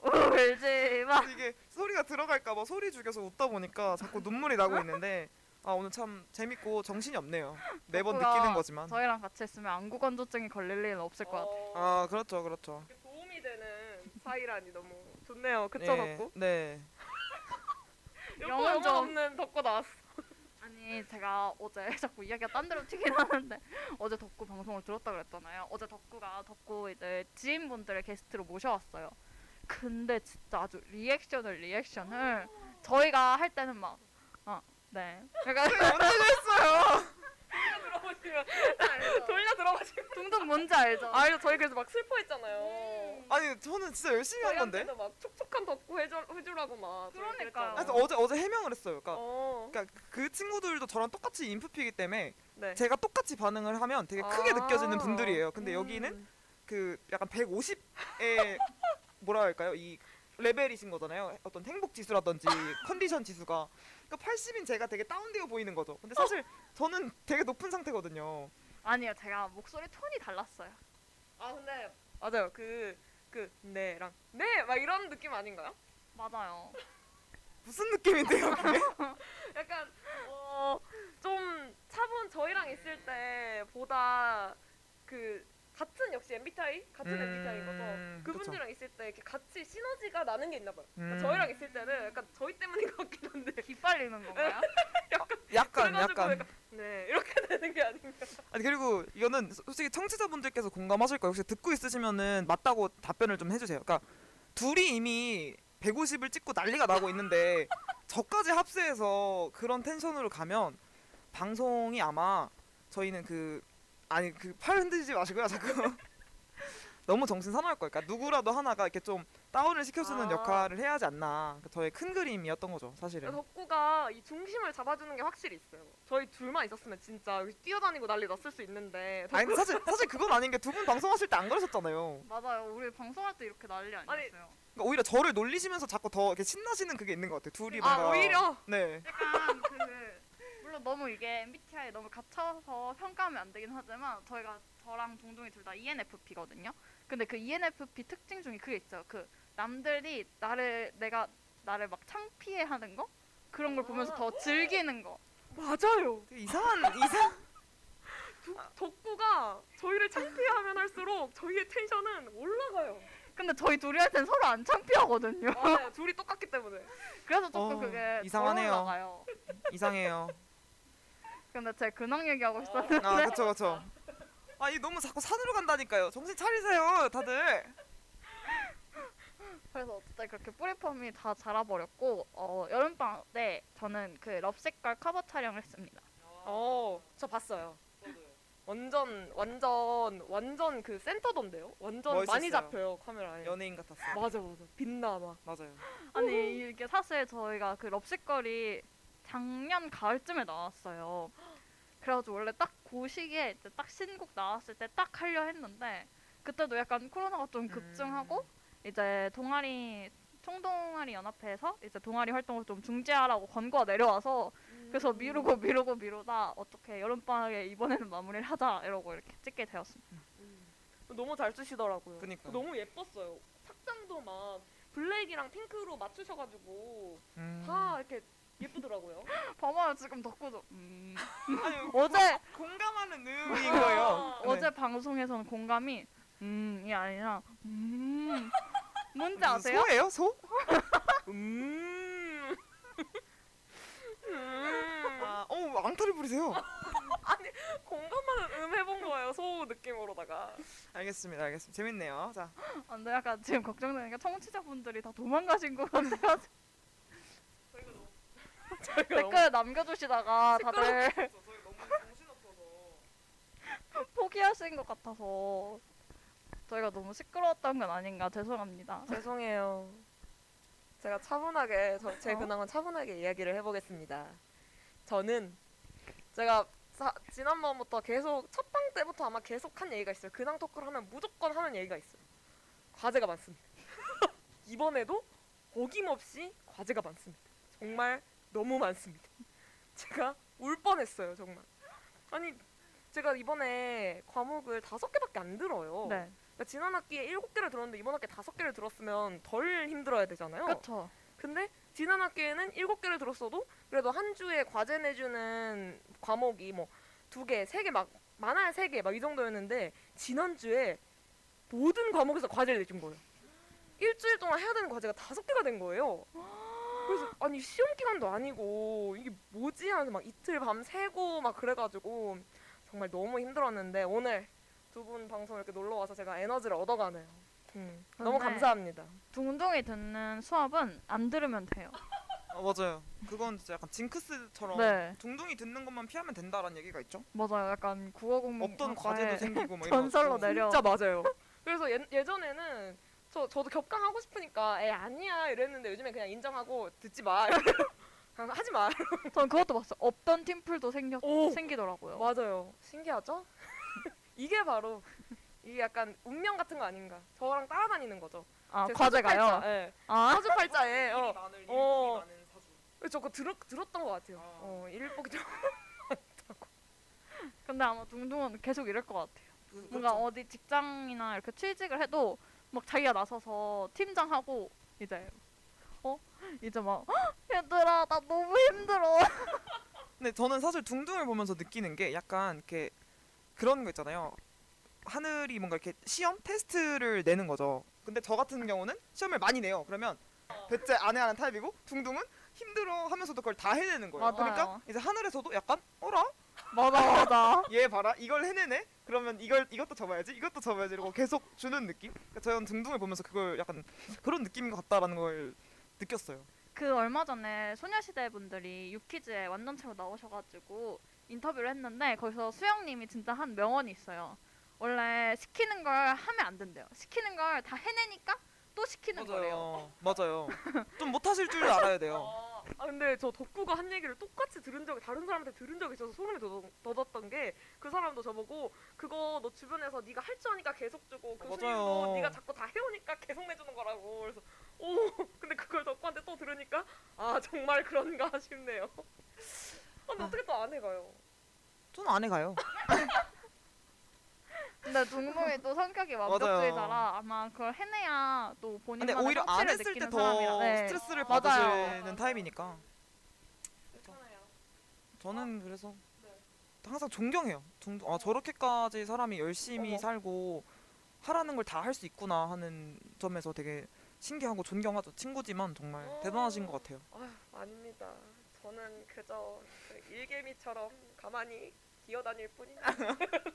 울지 마. 이게 소리가 들어갈까 봐 소리 죽여서 웃다 보니까 자꾸 눈물이 나고 있는데 아 오늘 참 재밌고 정신이 없네요. 매번 느끼는 거지만. 저희랑 같이 있으면 안구 건조증이 걸릴 일은 없을 것 같아요. 어, 아 그렇죠 그렇죠. 도움이 되는 사이라니 너무 좋네요. 그쵸 네, 덕구? 네 영어 영혼 영혼 좀- 없는 덕구 나왔어. 아니 제가 어제 자꾸 이야기가 딴 데로 튀긴 하는데 어제 덕구 방송을 들었다 그랬잖아요. 어제 덕구가 덕구 이제 지인분들을 게스트로 모셔왔어요. 근데 진짜 아주 리액션을 리액션을 저희가 할 때는 막 아, 네. 그러니까 언제 됐어요 들어보시면 돌려 들어보시면. 둥둥 뭔지 알죠? 아니 저희 그래서 막 슬퍼했잖아요. 아니 저는 진짜 열심히 한 건데 막 촉촉한 덕구 해줘, 해주라고 막. 그랬잖아요. 그래서 어제 어제 해명을 했어요 그러니까 어. 그러니까 그 친구들도 저랑 똑같이 인프피이기 때문에 네. 제가 똑같이 반응을 하면 되게 크게 아. 느껴지는 분들이에요. 근데 음. 여기는 그 약간 150의 뭐라 할까요? 이 레벨이신 거잖아요. 어떤 행복 지수라든지 컨디션 지수가. 그러니까 80인 제가 되게 다운되어 보이는 거죠. 근데 사실 저는 되게 높은 상태거든요. 아니요 제가 목소리 톤이 달랐어요. 아 근데 맞아요. 그 그 네랑 네 막 이런 느낌 아닌가요? 맞아요. 무슨 느낌인데요, 그게? 약간 어 좀 차분 저희랑 있을 때보다 그 같은 역시 MBTI 같은 음, MBTI인 거죠. 그분들이랑 있을 때 이렇게 같이 시너지가 나는 게 있나 봐요. 음. 저희랑 있을 때는 약간 저희 때문인 것 같긴 한데 기빨리는 건가요? 약간 그래가지고 약간 약간 네 이렇게 되는 게 아닌가. 아니 그리고 이거는 소- 솔직히 청취자분들께서 공감하실 거예요. 혹시 듣고 있으시면은 맞다고 답변을 좀 해주세요. 그러니까 둘이 이미 150을 찍고 난리가 나고 있는데 저까지 합세해서 그런 텐션으로 가면 방송이 아마 저희는 그 아니 그 팔 흔들지 마시고요. 자꾸 너무 정신 사나울 거예요. 그러니까 누구라도 하나가 이렇게 좀 다운을 시켜주는 아. 역할을 해야 하지 않나. 그러니까 저의 큰 그림이었던 거죠, 사실은. 덕구가 이 중심을 잡아주는 게 확실히 있어요. 저희 둘만 있었으면 진짜 여기 뛰어다니고 난리 났을 수 있는데 아니 사실 사실 그건 아닌 게 두 분 방송하실 때 안 그러셨잖아요. 맞아요. 우리 방송할 때 이렇게 난리 아니었어요. 그러니까 오히려 저를 놀리시면서 자꾸 더 이렇게 신나시는 그게 있는 것 같아요. 둘이 아 뭔가 오히려 네. 약간 그 물론 너무 이게 MBTI에 너무 갇혀서 평가하면 안 되긴 하지만 저희가 저랑 동동이 둘 다 ENFP거든요. 근데 그 ENFP 특징 중에 그게 있어요. 그 남들이 나를 내가 나를 막 창피해 하는 거 그런 걸 보면서 더 즐기는 거. 맞아요. 이상한 이상 덕구가 저희를 창피하면 할수록 저희의 텐션은 올라가요. 근데 저희 둘이 할 땐 서로 안 창피하거든요. 맞아요. 둘이 똑같기 때문에. 그래서 조금 어, 그게 이상하네요. 더 올라가요. 이상해요. 근데 제 근황 얘기하고 있었는데 아 그쵸 그쵸. 아이 너무 자꾸 산으로 간다니까요. 정신 차리세요, 다들. 그래서 어쨌든 그렇게 뿌리펌이 다 자라버렸고 어, 여름방학 때 저는 그 럽색깔 커버 촬영을 했습니다. 어, 저 봤어요. 완전 완전 완전 그 센터던데요? 완전 많이 멋있었어요. 잡혀요 카메라에. 연예인 같았어요. 맞아 맞아. 빛나 막. 맞아요. 아니 이게 사실 저희가 그 럽색걸이 작년 가을쯤에 나왔어요. 그래가지고 원래 딱 그 시기에 이제 딱 신곡 나왔을 때 딱 하려 했는데 그때도 약간 코로나가 좀 급증하고 이제 동아리 총동아리 연합회에서 이제 동아리 활동을 좀 중지하라고 권고가 내려와서 그래서 미루고 미루고 미루다 어떻게 여름방학에 이번에는 마무리를 하자 이러고 이렇게 찍게 되었습니다. 너무 잘 쓰시더라고요. 그니까. 너무 예뻤어요. 착장도 막 블랙이랑 핑크로 맞추셔가지고 음. 다 이렇게 예쁘더라고요. 봐봐요 지금 덕구도 음. 아니 어제 공감하는 의미인 거예요. 네. 어제 방송에서는 공감이 음이 아니라 음 뭔지 무슨 아세요? 소예요, 소? 음. 음. 아, 어 앙탈을 부리세요. 공감하는 음 해본 거예요. 소 느낌으로다가. 알겠습니다, 알겠습니다. 재밌네요. 자, 아, 근데 약간 지금 걱정되는 게 청취자분들이 다 도망가신 것 같아요. 댓글 남겨주시다가 다들. 포기하신 것 같아서 저희가 너무 시끄러웠던 건 아닌가 죄송합니다. 죄송해요. 제가 차분하게 저, 제 어? 근황은 차분하게 이야기를 해보겠습니다. 저는 제가 사- 지난번부터 계속 첫 방 때부터 아마 계속 한 얘기가 있어요. 근황 토크를 하면 무조건 하는 얘기가 있어요. 과제가 많습니다. 이번에도 어김없이 과제가 많습니다. 정말 너무 많습니다. 제가 울 뻔했어요, 정말. 아니 제가 이번에 과목을 다섯 개밖에 안 들어요. 네, 그러니까 지난 학기에 일곱 개를 들었는데 이번 학기에 다섯 개를 들었으면 덜 힘들어야 되잖아요. 그렇죠. 근데 지난 학기에는 일곱 개를 들었어도 그래도 한 주에 과제 내주는 과목이 뭐 두 개, 세 개 막 많아야 세 개 막 이 정도였는데 지난 주에 모든 과목에서 과제를 내준 거예요. 일주일 동안 해야 되는 과제가 다섯 개가 된 거예요. 그래서 아니 시험 기간도 아니고 이게 뭐지 하면서 막 이틀 밤 새고 막 그래가지고 정말 너무 힘들었는데 오늘 두 분 방송 이렇게 놀러 와서 제가 에너지를 얻어가네요. 음, 너무 감사합니다. 둥둥이 듣는 수업은 안 들으면 돼요. 어, 맞아요. 그건 진짜 약간 징크스처럼 네, 둥둥이 듣는 것만 피하면 된다라는 얘기가 있죠. 맞아요. 약간 국어 공부 없던 과제도 생기고 뭐 전설로 이래가지고. 내려. 진짜 맞아요. 그래서 예, 예전에는 저 저도 격강하고 싶으니까 에 아니야 이랬는데 요즘에 그냥 인정하고 듣지 마. 그냥 하지 마. 전 그것도 봤어요. 없던 팀플도 생겨 오! 생기더라고요. 맞아요. 신기하죠? 이게 바로 이게 약간 운명 같은 거 아닌가? 저랑 따라다니는 거죠. 아제 과제가요. 사주팔자, 예. 아 사주 팔자에 어. 마늘, 어. 많은 사주. 저 그거 들었 들었던 것 같아요. 아. 어 일복이 좀 근데 아마 둥둥은 계속 이럴 것 같아요. 그- 뭔가 그렇죠. 어디 직장이나 이렇게 취직을 해도 막 자기가 나서서 팀장하고 이제 어 이제 막 "헉, 얘들아 나 너무 힘들어. 근데 저는 사실 둥둥을 보면서 느끼는 게 약간 이렇게 그런 거 있잖아요. 하늘이 뭔가 이렇게 시험 테스트를 내는 거죠. 근데 저 같은 경우는 시험을 많이 내요. 그러면 배째 안에 하는 타입이고 둥둥은 힘들어 하면서도 그걸 다 해내는 거예요. 맞아요. 그러니까 이제 하늘에서도 약간 어라 맞아 맞아. 얘 봐라 이걸 해내네. 그러면 이걸 이것도 접어야지 이것도 접어야지 이러고 계속 주는 느낌. 그러니까 저는 둥둥을 보면서 그걸 약간 그런 느낌인 것 같다라는 걸 느꼈어요. 그 얼마 전에 소녀시대 분들이 유키즈에 완전체로 나오셔가지고 인터뷰를 했는데 거기서 수영님이 진짜 한 명언이 있어요. 원래 시키는 걸 하면 안 된대요. 시키는 걸 다 해내니까 또 시키는 거래요. 맞아요. 좀 못하실 줄 알아야 돼요. 아, 아, 근데 저 덕구가 한 얘기를 똑같이 들은 적이 다른 사람한테 들은 적이 있어서 소름이 돋- 돋았던 게 그 사람도 저보고 그거 너 주변에서 네가 할 줄 아니까 계속 주고 교수님도 맞아요. 네가 자꾸 다 해오니까 계속 내주는 거라고 그래서 오 근데 그걸 덕구한테 또 들으니까 아 정말 그런가 싶네요. 아, 근데 어떻게 또 안 해가요? 저는 안 해가요. 근데 둥둥이 또 성격이 완벽주의자라 아마 그걸 해내야 또 근데 본인만의 오히려 안 했을 때 느끼는 더 사람이라. 네. 스트레스를 맞아요. 받으시는 타입이니까 괜찮아요. 저는 그래서 네. 항상 존경해요. 둥- 아 저렇게까지 사람이 열심히 어머. 살고 하라는 걸 다 할 수 있구나 하는 점에서 되게 신기하고 존경하죠. 친구지만 정말 어. 대단하신 것 같아요. 아닙니다. 저는 그저 그 일개미처럼 가만히 기어다닐 뿐입니다.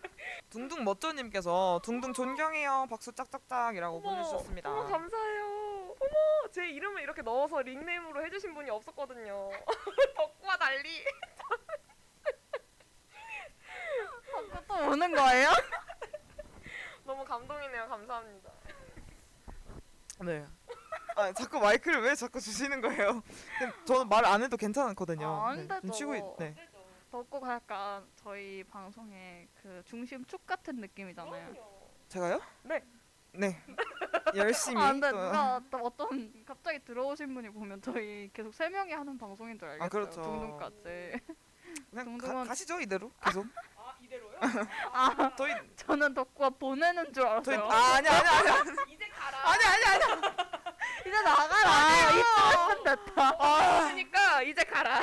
둥둥 멋져님께서 둥둥 존경해요. 박수 짝짝짝이라고 어머, 보내주셨습니다. 어머 감사해요. 어머 제 이름을 이렇게 넣어서 닉네임으로 해주신 분이 없었거든요. 덕구와 달리. 또 오는 거예요? 너무 감동이네요. 감사합니다. 네. 아 자꾸 마이크를 왜 자꾸 주시는 거예요? 저는 말 안 해도 괜찮거든요. 아, 안 네. 좀 쉬고 있, 네. 덕구가 약간 저희 방송의 그 중심축 같은 느낌이잖아요. 제가요? 네. 네. 열심히. 아, 근데 또- 누가 또 어떤 갑자기 들어오신 분이 보면 저희 계속 세 명이 하는 방송인 줄 알겠어요. 아, 그렇죠. 둥둥까지. 그냥 둥둥은- 가, 가시죠 이대로 계속. 아 이대로요? 아, 저희 저는 덕구가 보내는 줄 저희 알았어요. 아 아니 아니 아니 이제 가라. 아니 아니 아니. 이제 나가라. 입금 됐다. 아 그러니까 이제 가라.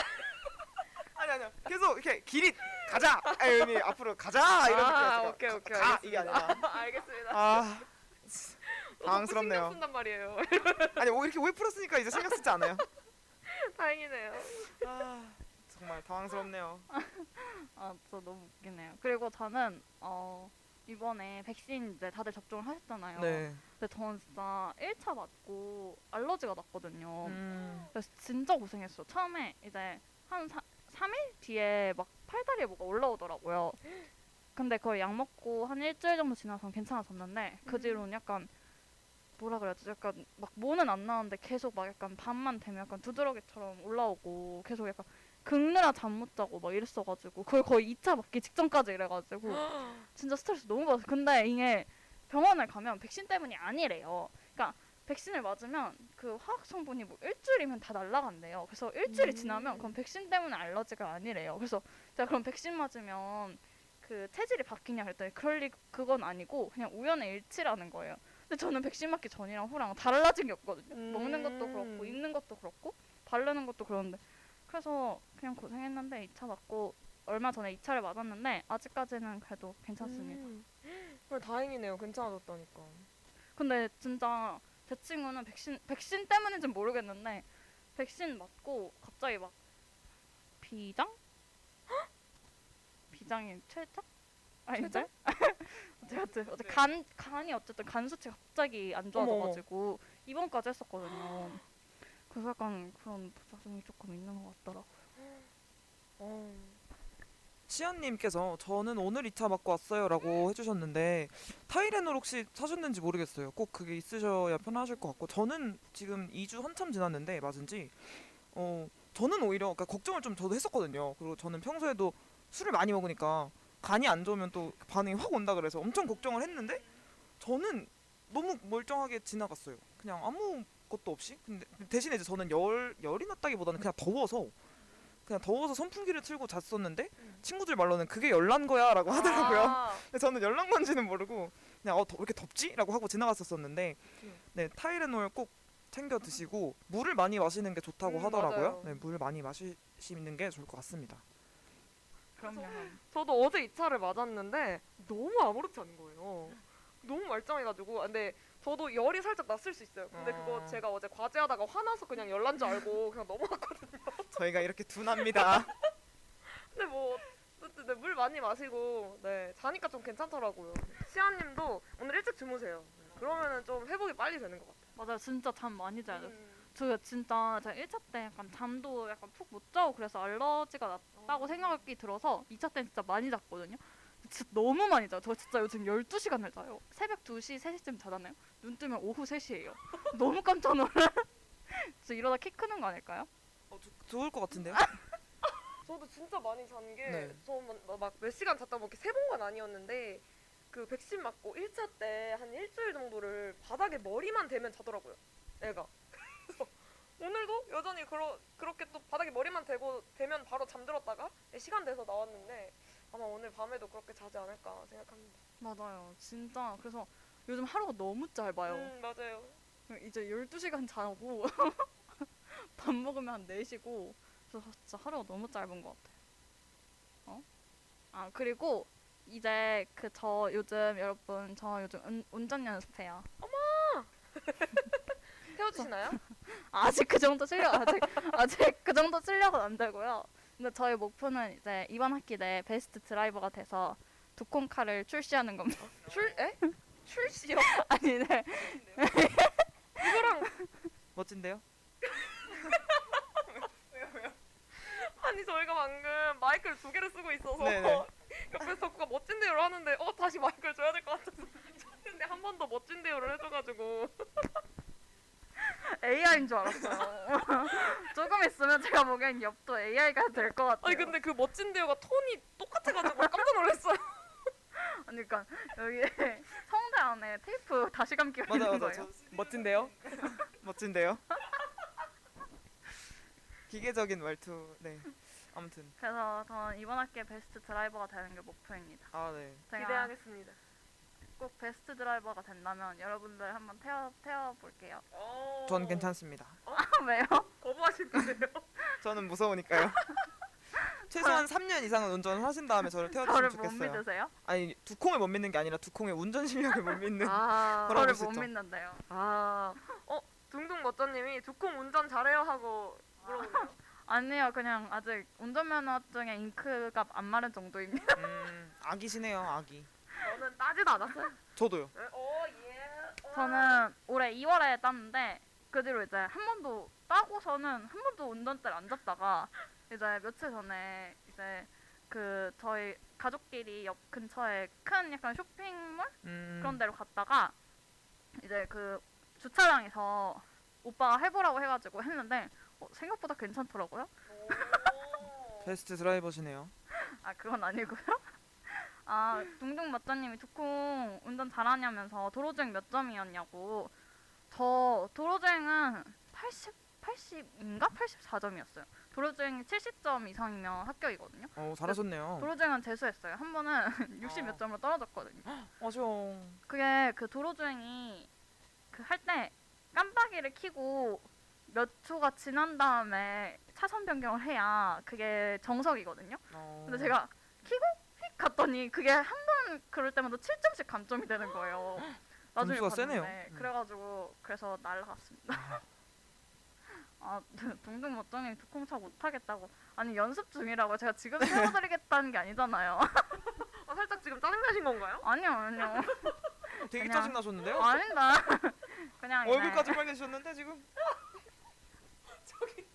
아니 아니요. 계속 이렇게 길이 가자. 아니 앞으로 가자 이런 아 느낌이었어요. 오케이 오케이 가, 알겠습니다. 이게 아니라. 알겠습니다. 아또 당황스럽네요. 신경 쓴단 말이에요. 아니 오 이렇게 오해 풀었으니까 이제 신경 쓰지 않아요. 다행이네요. 아 정말 당황스럽네요. 아, 진짜 너무 웃기네요. 그리고 저는 어 이번에 백신 이제 다들 접종을 하셨잖아요. 네. 근데 저는 진짜 1차 맞고 알러지가 났거든요. 음. 그래서 진짜 고생했어요. 처음에 이제 한 사, 3일 뒤에 막 팔다리에 뭐가 올라오더라고요. 근데 거의 약 먹고 한 일주일 정도 지나서 괜찮아졌는데 그 음. 뒤로는 약간 뭐라 그래야지 약간 막 모는 안 나는데 계속 막 약간 밤만 되면 약간 두드러기처럼 올라오고 계속 약간 긁느라 잠 못 자고 막 이랬어가지고 그걸 거의 2차 맞기 직전까지 이래가지고 진짜 스트레스 너무 받았어. 근데 이게 병원을 가면 백신 때문이 아니래요. 그러니까 백신을 맞으면 그 화학 성분이 뭐 일주일이면 다 날라간대요. 그래서 일주일이 음. 지나면 그건 백신 때문에 알러지가 아니래요. 그래서 제가 그럼 백신 맞으면 그 체질이 바뀌냐 그랬더니 그럴 리 그건 아니고 그냥 우연의 일치라는 거예요. 근데 저는 백신 맞기 전이랑 후랑 달라진 게 없거든요. 먹는 것도 그렇고 음. 입는 것도 그렇고 바르는 것도 그런데 그래서 그냥 고생했는데 2차 맞고 얼마 전에 2차를 맞았는데 아직까지는 그래도 괜찮습니다. 음. 다행이네요. 괜찮아졌다니까. 근데 진짜 제 친구는 백신 백신 때문인지 는 모르겠는데 백신 맞고 갑자기 막 비장? 비장이 최장? 아닌데? 어쨌든 어쨌든 간 간이 어쨌든 간 수치 갑자기 안. 좋아져가지고 입원까지 했었거든요. 그래서 약간 그런 부작용이 조금 있는 것 같더라고. 어. 시연님께서 저는 오늘 2차 맞고 왔어요 라고 해주셨는데 타이레놀 혹시 사셨는지 모르겠어요. 꼭 그게 있으셔야 편하실 것 같고 저는 지금 2주 한참 지났는데 맞은 지 어 저는 오히려 그러니까 걱정을 좀 저도 했었거든요. 그리고 저는 평소에도 술을 많이 먹으니까 간이 안 좋으면 또 반응이 확 온다 그래서 엄청 걱정을 했는데 저는 너무 멀쩡하게 지나갔어요. 그냥 아무 것도 없이. 근데 대신에 이제 저는 열 열이 났다기보다는 그냥 더워서 그냥 더워서 선풍기를 틀고 잤었는데 친구들 말로는 그게 열난 거야라고 하더라고요. 아, 근데 저는 열난 건지는 모르고 그냥 어, 더, 왜 이렇게 덥지?라고 하고 지나갔었었는데 음. 네 타이레놀 꼭 챙겨 드시고 물을 많이 마시는 게 좋다고 음, 하더라고요. 맞아요. 네, 물 많이 마시는 게 좋을 것 같습니다. 그럼요. 저도 어제 2차를 맞았는데 너무 아무렇지 않은 거예요. 너무 말짱해가지고 아, 근데 저도 열이 살짝 났을 수 있어요. 근데 그거 아. 제가 어제 과제하다가 화나서 그냥 열난 줄 알고 그냥 넘어갔거든요. 저희가 이렇게 둔합니다. 근데 뭐 어쨌든 네, 물 많이 마시고 네 자니까 좀 괜찮더라고요. 시아님도 오늘 일찍 주무세요. 네, 그러면은 좀 회복이 빨리 되는 것 같아요. 맞아요. 진짜 잠 많이 돼. 음. 저 진짜 제가 1차 때 약간 잠도 약간 푹 못 자고 그래서 알러지가 났다고 생각이 들어서 2차 때는 진짜 많이 잤거든요. 진짜 너무 많이 자요. 저 진짜 요즘 12시간을 자요. 새벽 2시, 3시쯤 자잖아요. 눈 뜨면 오후 3시예요. 너무 깜짝 놀라. 진짜 이러다 키 크는 거 아닐까요? 어, 조- 좋을 것 같은데요? 저도 진짜 많이 잔게 네. 저막몇 시간 잤다 뭐 이렇게 세 번간 아니었는데 그 백신 맞고 1차 때 한 일주일 정도를 바닥에 머리만 대면 자더라고요. 애가. 그래서 오늘도 여전히 그러, 그렇게 또 바닥에 머리만 대고 대면 바로 잠들었다가 시간 돼서 나왔는데 아마 오늘 밤에도 그렇게 자지 않을까 생각합니다. 맞아요. 진짜 그래서 요즘 하루가 너무 짧아요. 음 맞아요. 이제 12시간 자고 밥 먹으면 한 4시고 그래서 진짜 하루가 너무 짧은 것 같아요. 어? 아 그리고 이제 그 저 요즘 여러분 저 요즘 운, 운전 연습해요. 태워주시나요? 아직 그 정도 실력 아직 아직 그 정도 실력은 안 되고요. 근데 저희 목표는 이제 이번 학기 내 베스트 드라이버가 돼서 두콩카를 출시하는 겁니다. 출 에? 출시요? 아니 네. 이거랑 멋진데요? 아니 저희가 방금 마이크를 두 개를 쓰고 있어서 네네. 옆에서 덕구가 멋진 대우를 하는데 어 다시 마이크를 줘야 될 것 같아서 쳤는데 한 번 더 멋진 대우를 해줘가지고 AI인 줄 알았어요. 조금 있으면 제가 보기엔 옆도 AI가 될 것 같아요. 아니 근데 그 멋진 대우가 톤이 똑같아가지고 깜짝 놀랐어요 아니, 그러니까 여기 성대 안에 테이프 다시 감기가 맞아 있는 맞아. 거예요. 저 멋진데요? 멋진데요? 기계적인 말투. 네. 아무튼 그래서 저는 이번 학기에 베스트 드라이버가 되는 게 목표입니다. 아 네. 기대하겠습니다 꼭 베스트 드라이버가 된다면 여러분들 한번 태워 태워 볼게요. 어... 전 괜찮습니다. 왜요? 거부하시는데요? 저는 무서우니까요. 최소한 3년 이상은 운전을 하신 다음에 저를 저를 태워주시면 못 좋겠어요. 믿으세요? 아니 두 콩을 못 믿는 게 아니라 두 콩의 운전 실력을 못 믿는. 아, 그럼- 저를 수못 있죠. 믿는데요. 아, 어 둥둥 멋져님이 두콩 운전 잘해요 하고 물어보네요 아니요, 그냥 아직 운전면허증에 잉크가 안 마른 정도입니다. 음, 아기시네요 아기. 저는 따지도 않았어요 저도요. 네, 어 예. 어. 저는 올해 2월에 땄는데 그 뒤로 이제 한 번도 따고서는 한 번도 운전대를 안 잡다가 이제 며칠 전에 이제 그 저희 가족끼리 옆 근처에 큰 약간 쇼핑몰 음. 그런 데로 갔다가 이제 그 주차장에서 오빠가 해보라고 해가지고 했는데 어, 생각보다 괜찮더라고요. 베스트 드라이버시네요. 아 그건 아니고요. 아 둥둥 맞자님이 두콩 운전 잘하냐면서 도로주행 몇 점이었냐고. 저 도로주행은 80 80인가 84점이었어요. 도로주행 70점 이상이면 합격이거든요. 어 잘하셨네요. 도로주행은 재수했어요. 한 번은 60몇 어. 점으로 떨어졌거든요. 아쉬워. 그게 그 도로주행이 그 할 때 깜빡이를 켜고 몇 초가 지난 다음에 차선 변경을 해야 그게 정석이거든요. 어. 근데 제가 키고 휙 갔더니 그게 한 번 그럴 때마다 7점씩 감점이 되는 거예요. 나중에 점수가 세네요. 봤는데 음. 그래가지고 그래서 날라갔습니다. 아 동동 멋쩡이 두콩차 못하겠다고 아니 연습 중이라고 제가 지금 세워드리겠다는 게 아니잖아요. 아, 살짝 지금 짜증나신 건가요? 아니요 아니요 되게 그냥- 짜증 나셨는데요? 아니다. 그냥 얼굴까지 빨개지셨는데 지금? 저기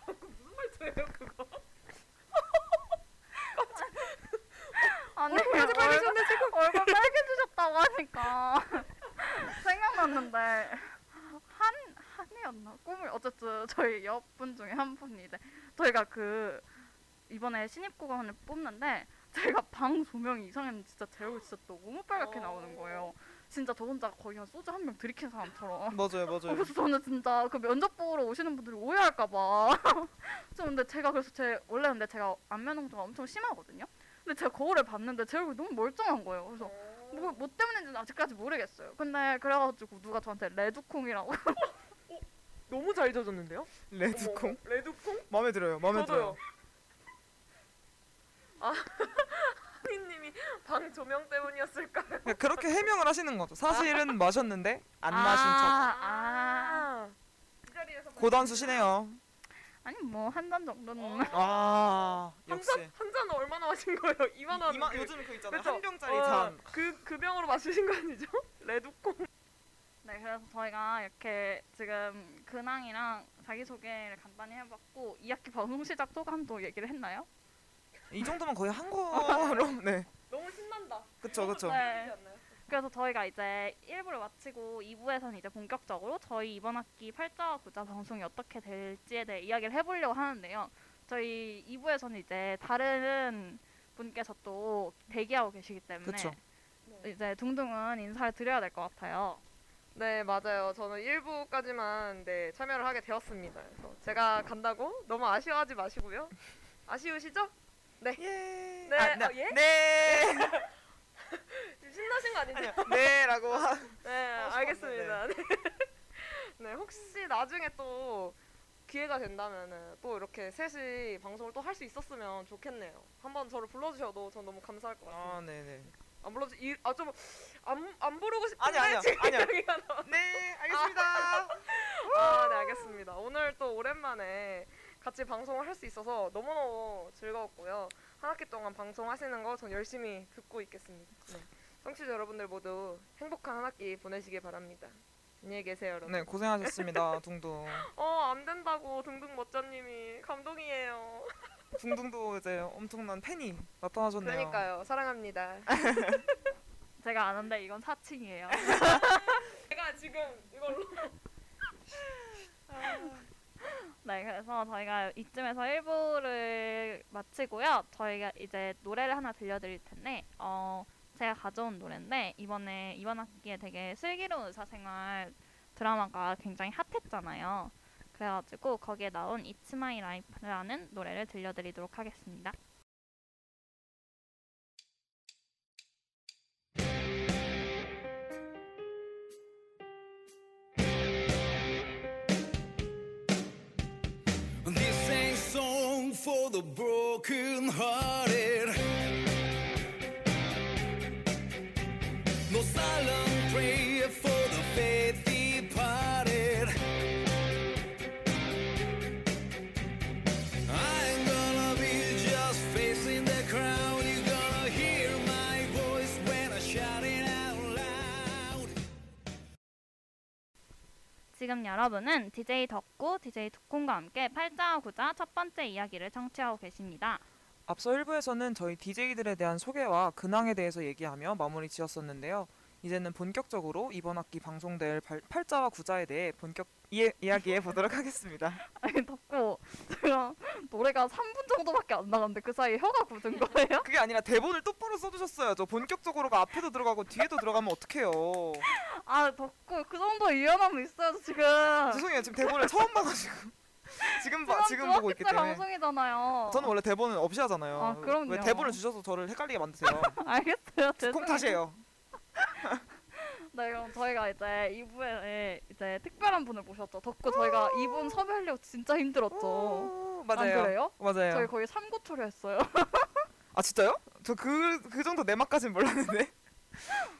방금 무슨 말투예요 그거? 아니 얼굴까지 빨개졌네, 지금 얼굴 빨개지셨다고 하니까 생각났는데 한 한이었나 꿈을 어쨌든 저희 옆 분 중에 한 분이 이제 저희가 그 이번에 신입 구간을 뽑는데 제가 방 조명이 이상했는데 진짜 제 얼굴 진짜 너무 빨갛게 나오는 거예요. 진짜 저 혼자 거의 한 소주 한 병 들이킨 사람처럼. 맞아요, 맞아요. 그래서 저는 진짜 그 면접 보러 오시는 분들이 오해할까봐. 좀 근데 제가 그래서 제 원래 근데 제가 안면 홍조가 엄청 심하거든요. 근데 제가 거울을 봤는데 제 얼굴이 너무 멀쩡한 거예요. 그래서 뭐, 뭐 때문인지는 아직까지 모르겠어요. 근데 그래가지고 누가 저한테 레드콩이라고. 너무 잘 젖었는데요? 레드콩 어머, 레드콩? 마음에 들어요. 마음에 저도요. 들어요. 아 하니님이 방 조명 때문이었을까요? 그러니까 그렇게 해명을 하시는 거죠. 사실은 마셨는데 안 마신 척. 아, 아. 자리에서 고단수시네요. 아니 뭐 한 잔 정도는. 아한 역시. 잔? 한 잔은 얼마나 마신 거예요? 2만 원. 이마, 그, 요즘 그 있잖아요. 그쵸? 한 병짜리 어, 잔. 그, 그 병으로 마시신 거 아니죠? 레드콩. 네, 그래서 저희가 이렇게 지금 근황이랑 자기소개를 간단히 해봤고 2학기 방송 시작 소감도 얘기를 했나요? 이 정도면 거의 한 거로. 네. 너무 신난다. 그쵸 그쵸. 네. 그래서 저희가 이제 1부를 마치고 2부에서는 이제 본격적으로 저희 이번 학기 팔자와 구자 방송이 어떻게 될지에 대해 이야기를 해보려고 하는데요. 저희 2부에서는 이제 다른 분께서 또 대기하고 계시기 때문에 그쵸. 이제 둥둥은 인사를 드려야 될 것 같아요. 네 맞아요. 저는 1부까지만 네, 참여를 하게 되었습니다. 그래서 제가 간다고 너무 아쉬워하지 마시고요. 아쉬우시죠? 예. 네, 아, 네. 어, 예? 네. 지금 신나신 거 아니죠? 네라고 하. 네, 하고 알겠습니다. 네. 네, 혹시 나중에 또 기회가 된다면은 또 이렇게 셋이 방송을 또 할 수 있었으면 좋겠네요. 한번 저를 불러주셔도 전 너무 감사할 것 같습니다. 아 네네. 안 불러주, 이, 아, 좀, 안, 안 부르고 싶은데 아니, 아니요, 나와. 네 알겠습니다. 아, 네, 알겠습니다. 오늘 또 오랜만에 같이 방송을 할 수 있어서 너무너무 즐거웠고요. 한 학기 동안 방송하시는 거 전 열심히 듣고 있겠습니다. 네. 청취자 여러분들 모두 행복한 한 학기 보내시길 바랍니다. 안녕히 계세요, 여러분. 네 고생하셨습니다. 둥둥. 어, 안 된다고 등등 멋져님이 감동이에요. 둥둥도 이제 엄청난 팬이 나타나셨네요. 그러니까요. 사랑합니다. 제가 아는데 이건 사칭이에요. 제가 지금 이걸로 네, 그래서 저희가 이쯤에서 1부를 마치고요. 저희가 이제 노래를 하나 들려드릴 텐데, 어, 제가 가져온 노래인데, 이번에, 이번 학기에 되게 슬기로운 의사생활 드라마가 굉장히 핫했잖아요. 그래가지고 거기에 나온 It's My Life라는 노래를 들려드리도록 하겠습니다. The broken hearted. 지금 여러분은 DJ 덕구, DJ 두콩과 함께 팔자와 구자 첫 번째 이야기를 청취하고 계십니다. 앞서 1부에서는 저희 DJ들에 대한 소개와 근황에 대해서 얘기하며 마무리 지었었는데요. 이제는 본격적으로 이번 학기 방송될 발, 팔자와 구자에 대해 본격 이, 이야기해 보도록 하겠습니다. 아니 덥고 제가 노래가 3분 정도밖에 안 나갔는데 그 사이에 혀가 굳은 거예요? 그게 아니라 대본을 똑바로 써주셨어요. 저 본격적으로가 앞에도 들어가고 뒤에도 들어가면 어떡해요. 아 덥고 그 정도 유연함은 있어야죠 지금. 죄송해요. 지금 대본을 처음 봐가지고 지금 봐, 지금 보고 있기 때문에. 방송이잖아요. 저는 원래 대본은 없이 하잖아요. 아, 그럼요. 왜 대본을 주셔서 저를 헷갈리게 만드세요? 알겠어요. 콩. 탓이에요. 네 그럼 저희가 이제 2부에 이제 특별한 분을 모셨죠. 덕구 저희가 2분 섭외하려고 진짜 힘들었죠. 오, 안 맞아요. 그래요? 맞아요. 저희 거의 3구 초려했어요. 아 진짜요? 저 그 그 정도 내막까지는 몰랐는데.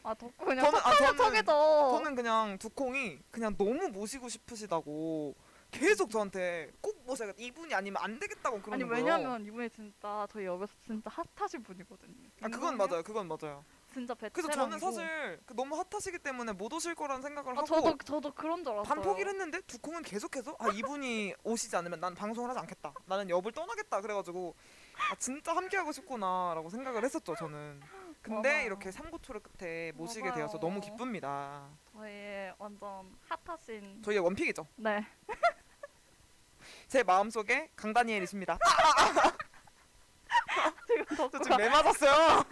아 덕구 그냥 저는- 아, 저는-. 저는 그냥 두콩이 그냥 너무 모시고 싶으시다고 계속 저한테 꼭 모셔야겠다. 이분이 아니면 안 되겠다고 그러는 아니 거예요. 왜냐면 이분이 진짜 저희 역에서 진짜 핫하신 분이거든요. 아 그건 맞아요. 그건 맞아요. 진짜 그래서 베테랑이고. 저는 사실 그 너무 핫하시기 때문에 못 오실 거라는 생각을 아 하고 저도 저도 그런 줄 알았어요. 반포기를 했는데 두콩은 계속해서 아 이분이 오시지 않으면 난 방송을 하지 않겠다. 나는 엽을 떠나겠다. 그래가지고 아 진짜 함께 하고 싶구나라고 생각을 했었죠 저는. 근데 맞아요. 이렇게 삼고초를 끝에 모시게 맞아요. 되어서 너무 기쁩니다. 저희 완전 핫하신. 저희의 원픽이죠. 네. 제 마음속에 강다니엘이십니다. 지금 저 덕구가 지금 매 맞았어요.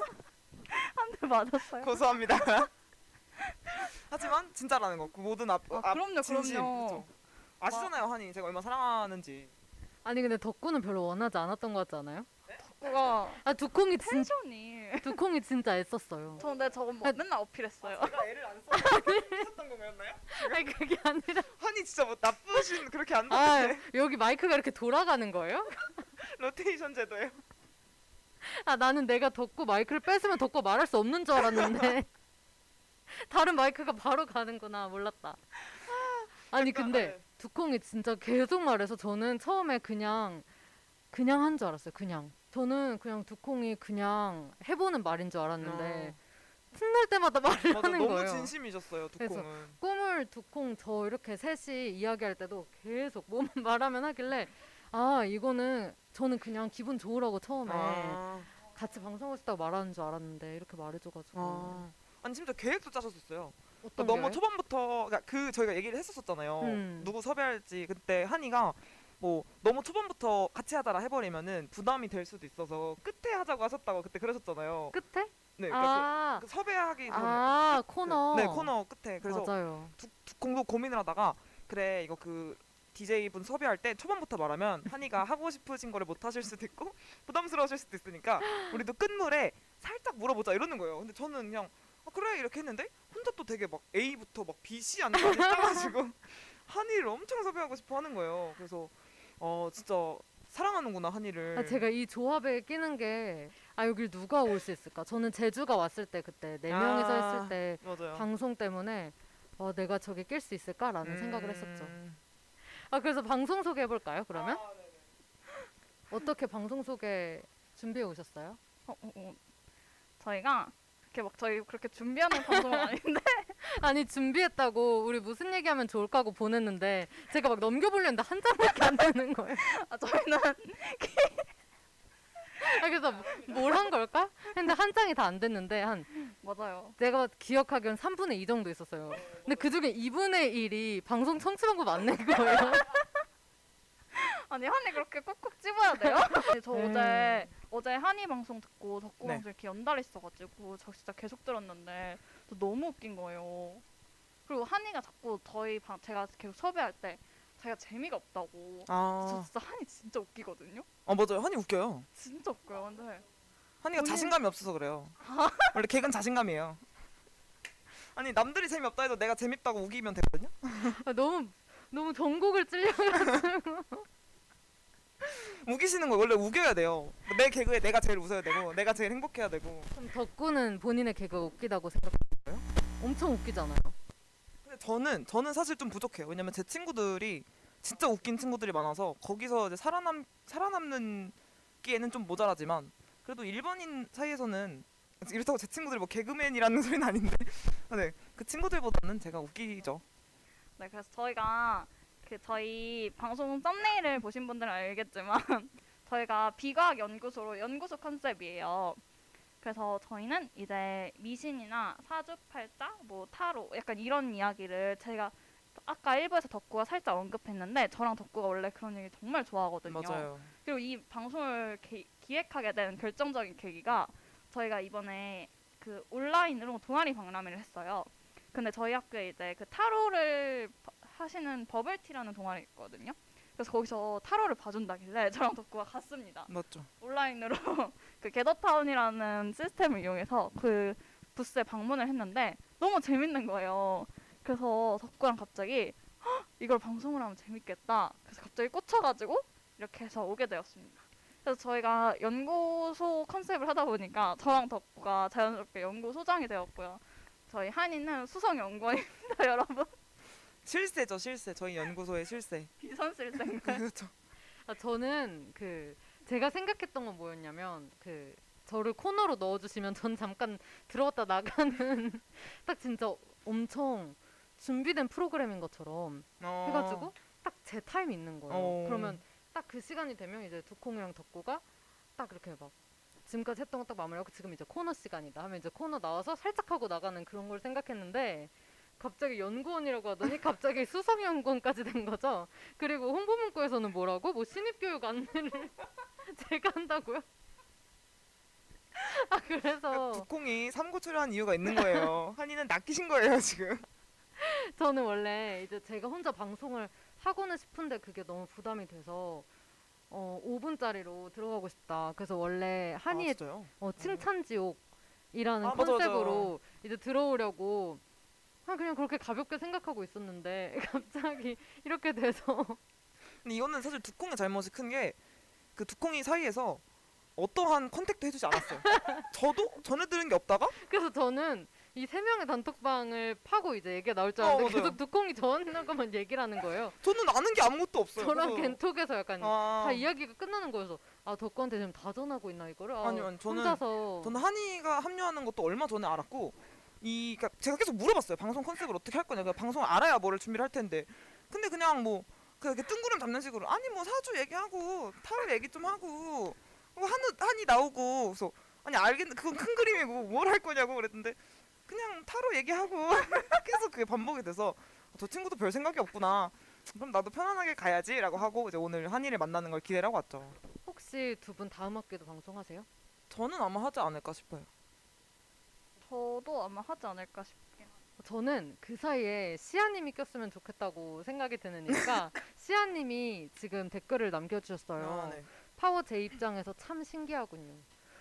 한 대 맞았어요. 고소합니다. 하지만 진짜라는 거. 그 모든 앞, 아, 앞 그럼요, 진심. 그럼요. 그쵸? 아시잖아요, 한이 제가 얼마나 사랑하는지. 아니 근데 덕구는 별로 원하지 않았던 것 같지 않아요? 덕구가 아 두콩이 진 텐션이. 두콩이 진짜 애썼어요. 저 근데 저거 뭐 맨날 어필했어요. 제가 애를 안 썼던 건가요? 아니 그게 아니라 한이 진짜 뭐 나쁘신 그렇게 안아 나는데 여기 마이크가 이렇게 돌아가는 거예요? 로테이션 제도예요. 아 나는 내가 덕구 마이크를 뺏으면 덕구 말할 수 없는 줄 알았는데 다른 마이크가 바로 가는구나 몰랐다. 아니 근데 네. 두콩이 진짜 계속 말해서 저는 처음에 그냥 그냥 한 줄 알았어요. 그냥 저는 그냥 두콩이 그냥 해보는 말인 줄 알았는데 틈날 때마다 말을 어. 맞아, 하는 너무 거예요. 진심이셨어요, 그래서 두콩은. 꿈을 두콩 저 이렇게 셋이 이야기할 때도 계속 뭐만 말하면 하길래 아 이거는 저는 그냥 기분 좋으라고 처음에 아, 같이 방송하고 싶다고 말하는 줄 알았는데 이렇게 말해줘가지고 아. 아니 심지어 계획도 짜셨었어요. 어떤 너무 거요? 초반부터 그러니까 그 저희가 얘기를 했었었잖아요. 음. 누구 섭외할지 그때 한이가 뭐 너무 초반부터 같이 하자라 해버리면은 부담이 될 수도 있어서 끝에 하자고 하셨다고 그때 그러셨잖아요. 끝에? 네, 그러니까 아, 그, 그 섭외하기 전에 아 그- 코너 네 코너 끝에 그래서 맞아요 두, 두콩도 고민을 하다가 그래 이거 그 DJ 분 섭외할 때 초반부터 말하면 한이가 하고 싶으신 거를 못 하실 수도 있고 부담스러우실 수도 있으니까 우리도 끝물에 살짝 물어보자 이러는 거예요. 근데 저는 그냥 아, 그래 이렇게 했는데 혼자 또 되게 막 A부터 막 B, C 안까지 짜가지고 한이를 엄청 섭외하고 싶어 하는 거예요. 그래서 어 진짜 사랑하는구나 한이를. 아, 제가 이 조합에 끼는 게 아 여길 누가 올 수 있을까 저는 제주가 왔을 때 그때 네 명이서 아, 했을 때 맞아요. 방송 때문에 어, 내가 저기 낄 수 있을까라는 생각을 했었죠 음. 아 그래서 방송 소개해 볼까요 그러면 아, 네네. 어떻게 방송 소개 준비해 오셨어요? 어, 어, 어. 저희가 그렇게 막 저희 그렇게 준비하는 방송은 아닌데 아니 준비했다고 우리 무슨 얘기하면 좋을까 하고 보냈는데 제가 막 넘겨보려는데 한 장밖에 안 되는 거예요. 아, 저희는 아, 그래서 뭘 한 걸까? 했는데 한 장이 다 안 됐는데 한 맞아요. 내가 기억하기엔 3분의 2 정도 있었어요. 근데 그 중에 2분의 1이 방송 청취 방법 안 낸 거예요. 아니 한이 그렇게 꾹꾹 집어야 돼요? 저 네. 어제 어제 한이 방송 듣고 덕구 네. 방송 이렇게 연달아 있어가지고 저 진짜 계속 들었는데 저 너무 웃긴 거예요. 그리고 한이가 자꾸 저희 방 제가 계속 섭외할 때 자기가 재미가 없다고. 저 아, 진짜 한이 진짜 웃기거든요. 어 맞아요. 한이 웃겨요. 진짜 웃겨요. 근데 한이가 본인- 자신감이 없어서 그래요. 원래 개그는 자신감이에요. 아니 남들이 재미없다 해도 내가 재밌다고 우기면 되거든요. 아, 너무 너무 전곡을 찔려가지고 우기시는 거 원래 우겨야 돼요. 내 개그에 내가 제일 웃어야 되고 내가 제일 행복해야 되고. 그럼 덕구는 본인의 개그가 웃기다고 생각해요? 엄청 웃기잖아요. 근데 저는 저는 사실 좀 부족해요. 왜냐면 제 친구들이 진짜 웃긴 친구들이 많아서 거기서 이제 살아남 살아남는 기에는 좀 모자라지만 그래도 일반인 사이에서는 이렇다고 제 친구들이 뭐 개그맨이라는 소리는 아닌데 네, 그 친구들보다는 제가 웃기죠. 네 그래서 저희가 그 저희 방송 썸네일을 보신 분들은 알겠지만 저희가 비과학 연구소로 연구소 컨셉이에요. 그래서 저희는 이제 미신이나 사주팔자, 뭐 타로 약간 이런 이야기를 제가 아까 1부에서 덕구가 살짝 언급했는데 저랑 덕구가 원래 그런 얘기 정말 좋아하거든요. 맞아요. 그리고 이 방송을 기, 기획하게 된 결정적인 계기가 저희가 이번에 그 온라인으로 동아리 박람회를 했어요. 근데 저희 학교에 이제 그 타로를 바- 하시는 버블티라는 동아리 있거든요. 그래서 거기서 타로를 봐준다길래 저랑 덕구가 갔습니다. 맞죠. 온라인으로 그 게더타운이라는 시스템을 이용해서 그 부스에 방문을 했는데 너무 재밌는 거예요. 그래서 덕구랑 갑자기 "헉, 이걸 방송을 하면 재밌겠다. 그래서 갑자기 꽂혀가지고 이렇게 해서 오게 되었습니다. 그래서 저희가 연구소 컨셉을 하다 보니까 저랑 덕구가 자연스럽게 연구소장이 되었고요. 저희 한이는 수성 연구원입니다, 여러분. 실세죠, 실세. 저희 연구소의 실세. 비선실생. 그렇죠. 아, 저는 그 제가 생각했던 건 뭐였냐면 그 저를 코너로 넣어주시면 전 잠깐 들어갔다 나가는 딱 진짜 엄청 준비된 프로그램인 것처럼 어. 해가지고 딱 제 타임이 있는 거예요. 어. 그러면 딱 그 시간이 되면 이제 두콩이랑 덕구가 딱 이렇게 막 지금까지 했던 거 딱 마무리하고 지금 이제 코너 시간이다 하면 이제 코너 나와서 살짝 하고 나가는 그런 걸 생각했는데 갑자기 연구원이라고 하더니 갑자기 수석 연구원까지 된 거죠. 그리고 홍보 문구에서는 뭐라고? 뭐 신입 교육 안내를 제가 한다고요? 아 그래서 두콩이 삼고 초려한 이유가 있는 거예요. 한이는 낚이신 거예요, 지금. 저는 원래 이제 제가 혼자 방송을 하고는 싶은데 그게 너무 부담이 돼서 어 5분짜리로 들어가고 싶다. 그래서 원래 아, 한이의 진짜요? 어, 칭찬지옥이라는 아, 맞아, concept으로 이제 들어오려고 아, 그냥 그렇게 가볍게 생각하고 있었는데 갑자기 이렇게 돼서 근데 이거는 사실 두콩의 잘못이 큰 게 그 두콩이 사이에서 어떠한 contact도 해주지 않았어요. 저도 전해 들은 게 없다가 그래서 저는 이 세 명의 단톡방을 파고 이제 얘기가 나올 줄 어, 알았는데 맞아요. 계속 두콩이 저한테만 얘기를 하는 거예요. 저는 아는 게 아무것도 없어요. 저랑 겐톡에서 약간 아, 다 이야기가 끝나는 거여서 아 덕구한테 지금 다 전하고 있나 이거를 아, 아니요, 아니, 저는- 혼자서 저는 한이가 합류하는 것도 얼마 전에 알았고 이 그러니까 제가 계속 물어봤어요. 방송 컨셉을 어떻게 할 거냐. 방송을 알아야 뭐를 준비를 할 텐데. 근데 그냥 뭐 그렇게 뜬구름 잡는 식으로 아니 뭐 사주 얘기하고 타로 얘기 좀 하고 뭐 한우 한이 나오고 그래서 아니 알겠는데 그건 큰 그림이고 뭘 할 거냐고 그랬는데 그냥 타로 얘기하고 계속 그게 반복이 돼서 저 친구도 별 생각이 없구나. 그럼 나도 편안하게 가야지라고 하고 이제 오늘 한이를 만나는 걸 기대를 하고 왔죠. 혹시 두 분 다음 학기도 방송하세요? 저는 아마 하지 않을까 싶어요. 저도 아마 하지 않을까 싶긴. 저는 그 사이에 시아님이 꼈으면 좋겠다고 생각이 드느니까 시아님이 지금 댓글을 남겨주셨어요. 아, 네. 파워 J 입장에서 참 신기하군요.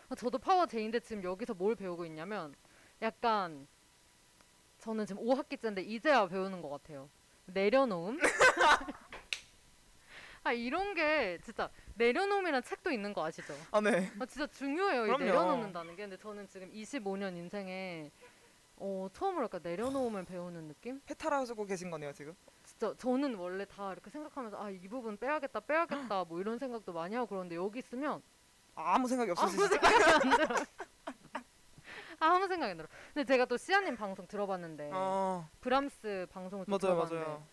아, 저도 파워 J인데 지금 여기서 뭘 배우고 있냐면 약간 저는 지금 5학기째인데 이제야 배우는 것 같아요. 내려놓음. 아 이런 게 진짜 내려놓음이라는 책도 있는 거 아시죠? 아 네. 아 진짜 중요해요. 이 그럼요. 내려놓는다는 게. 근데 저는 지금 25년 인생에 어, 처음으로 약간 내려놓음을 배우는 느낌? 해탈하고 계신 거네요 지금. 진짜 저는 원래 다 이렇게 생각하면서 아 이 부분 빼야겠다 빼야겠다 뭐 이런 생각도 많이 하고 그러는데 여기 있으면 아무 생각이 아무 없으시죠? 생각이 안 들어. 아무 생각이 안 들어. 근데 제가 또 시아님 방송 들어봤는데 어 브람스 방송을 또 맞아요 들어봤는데 맞아요.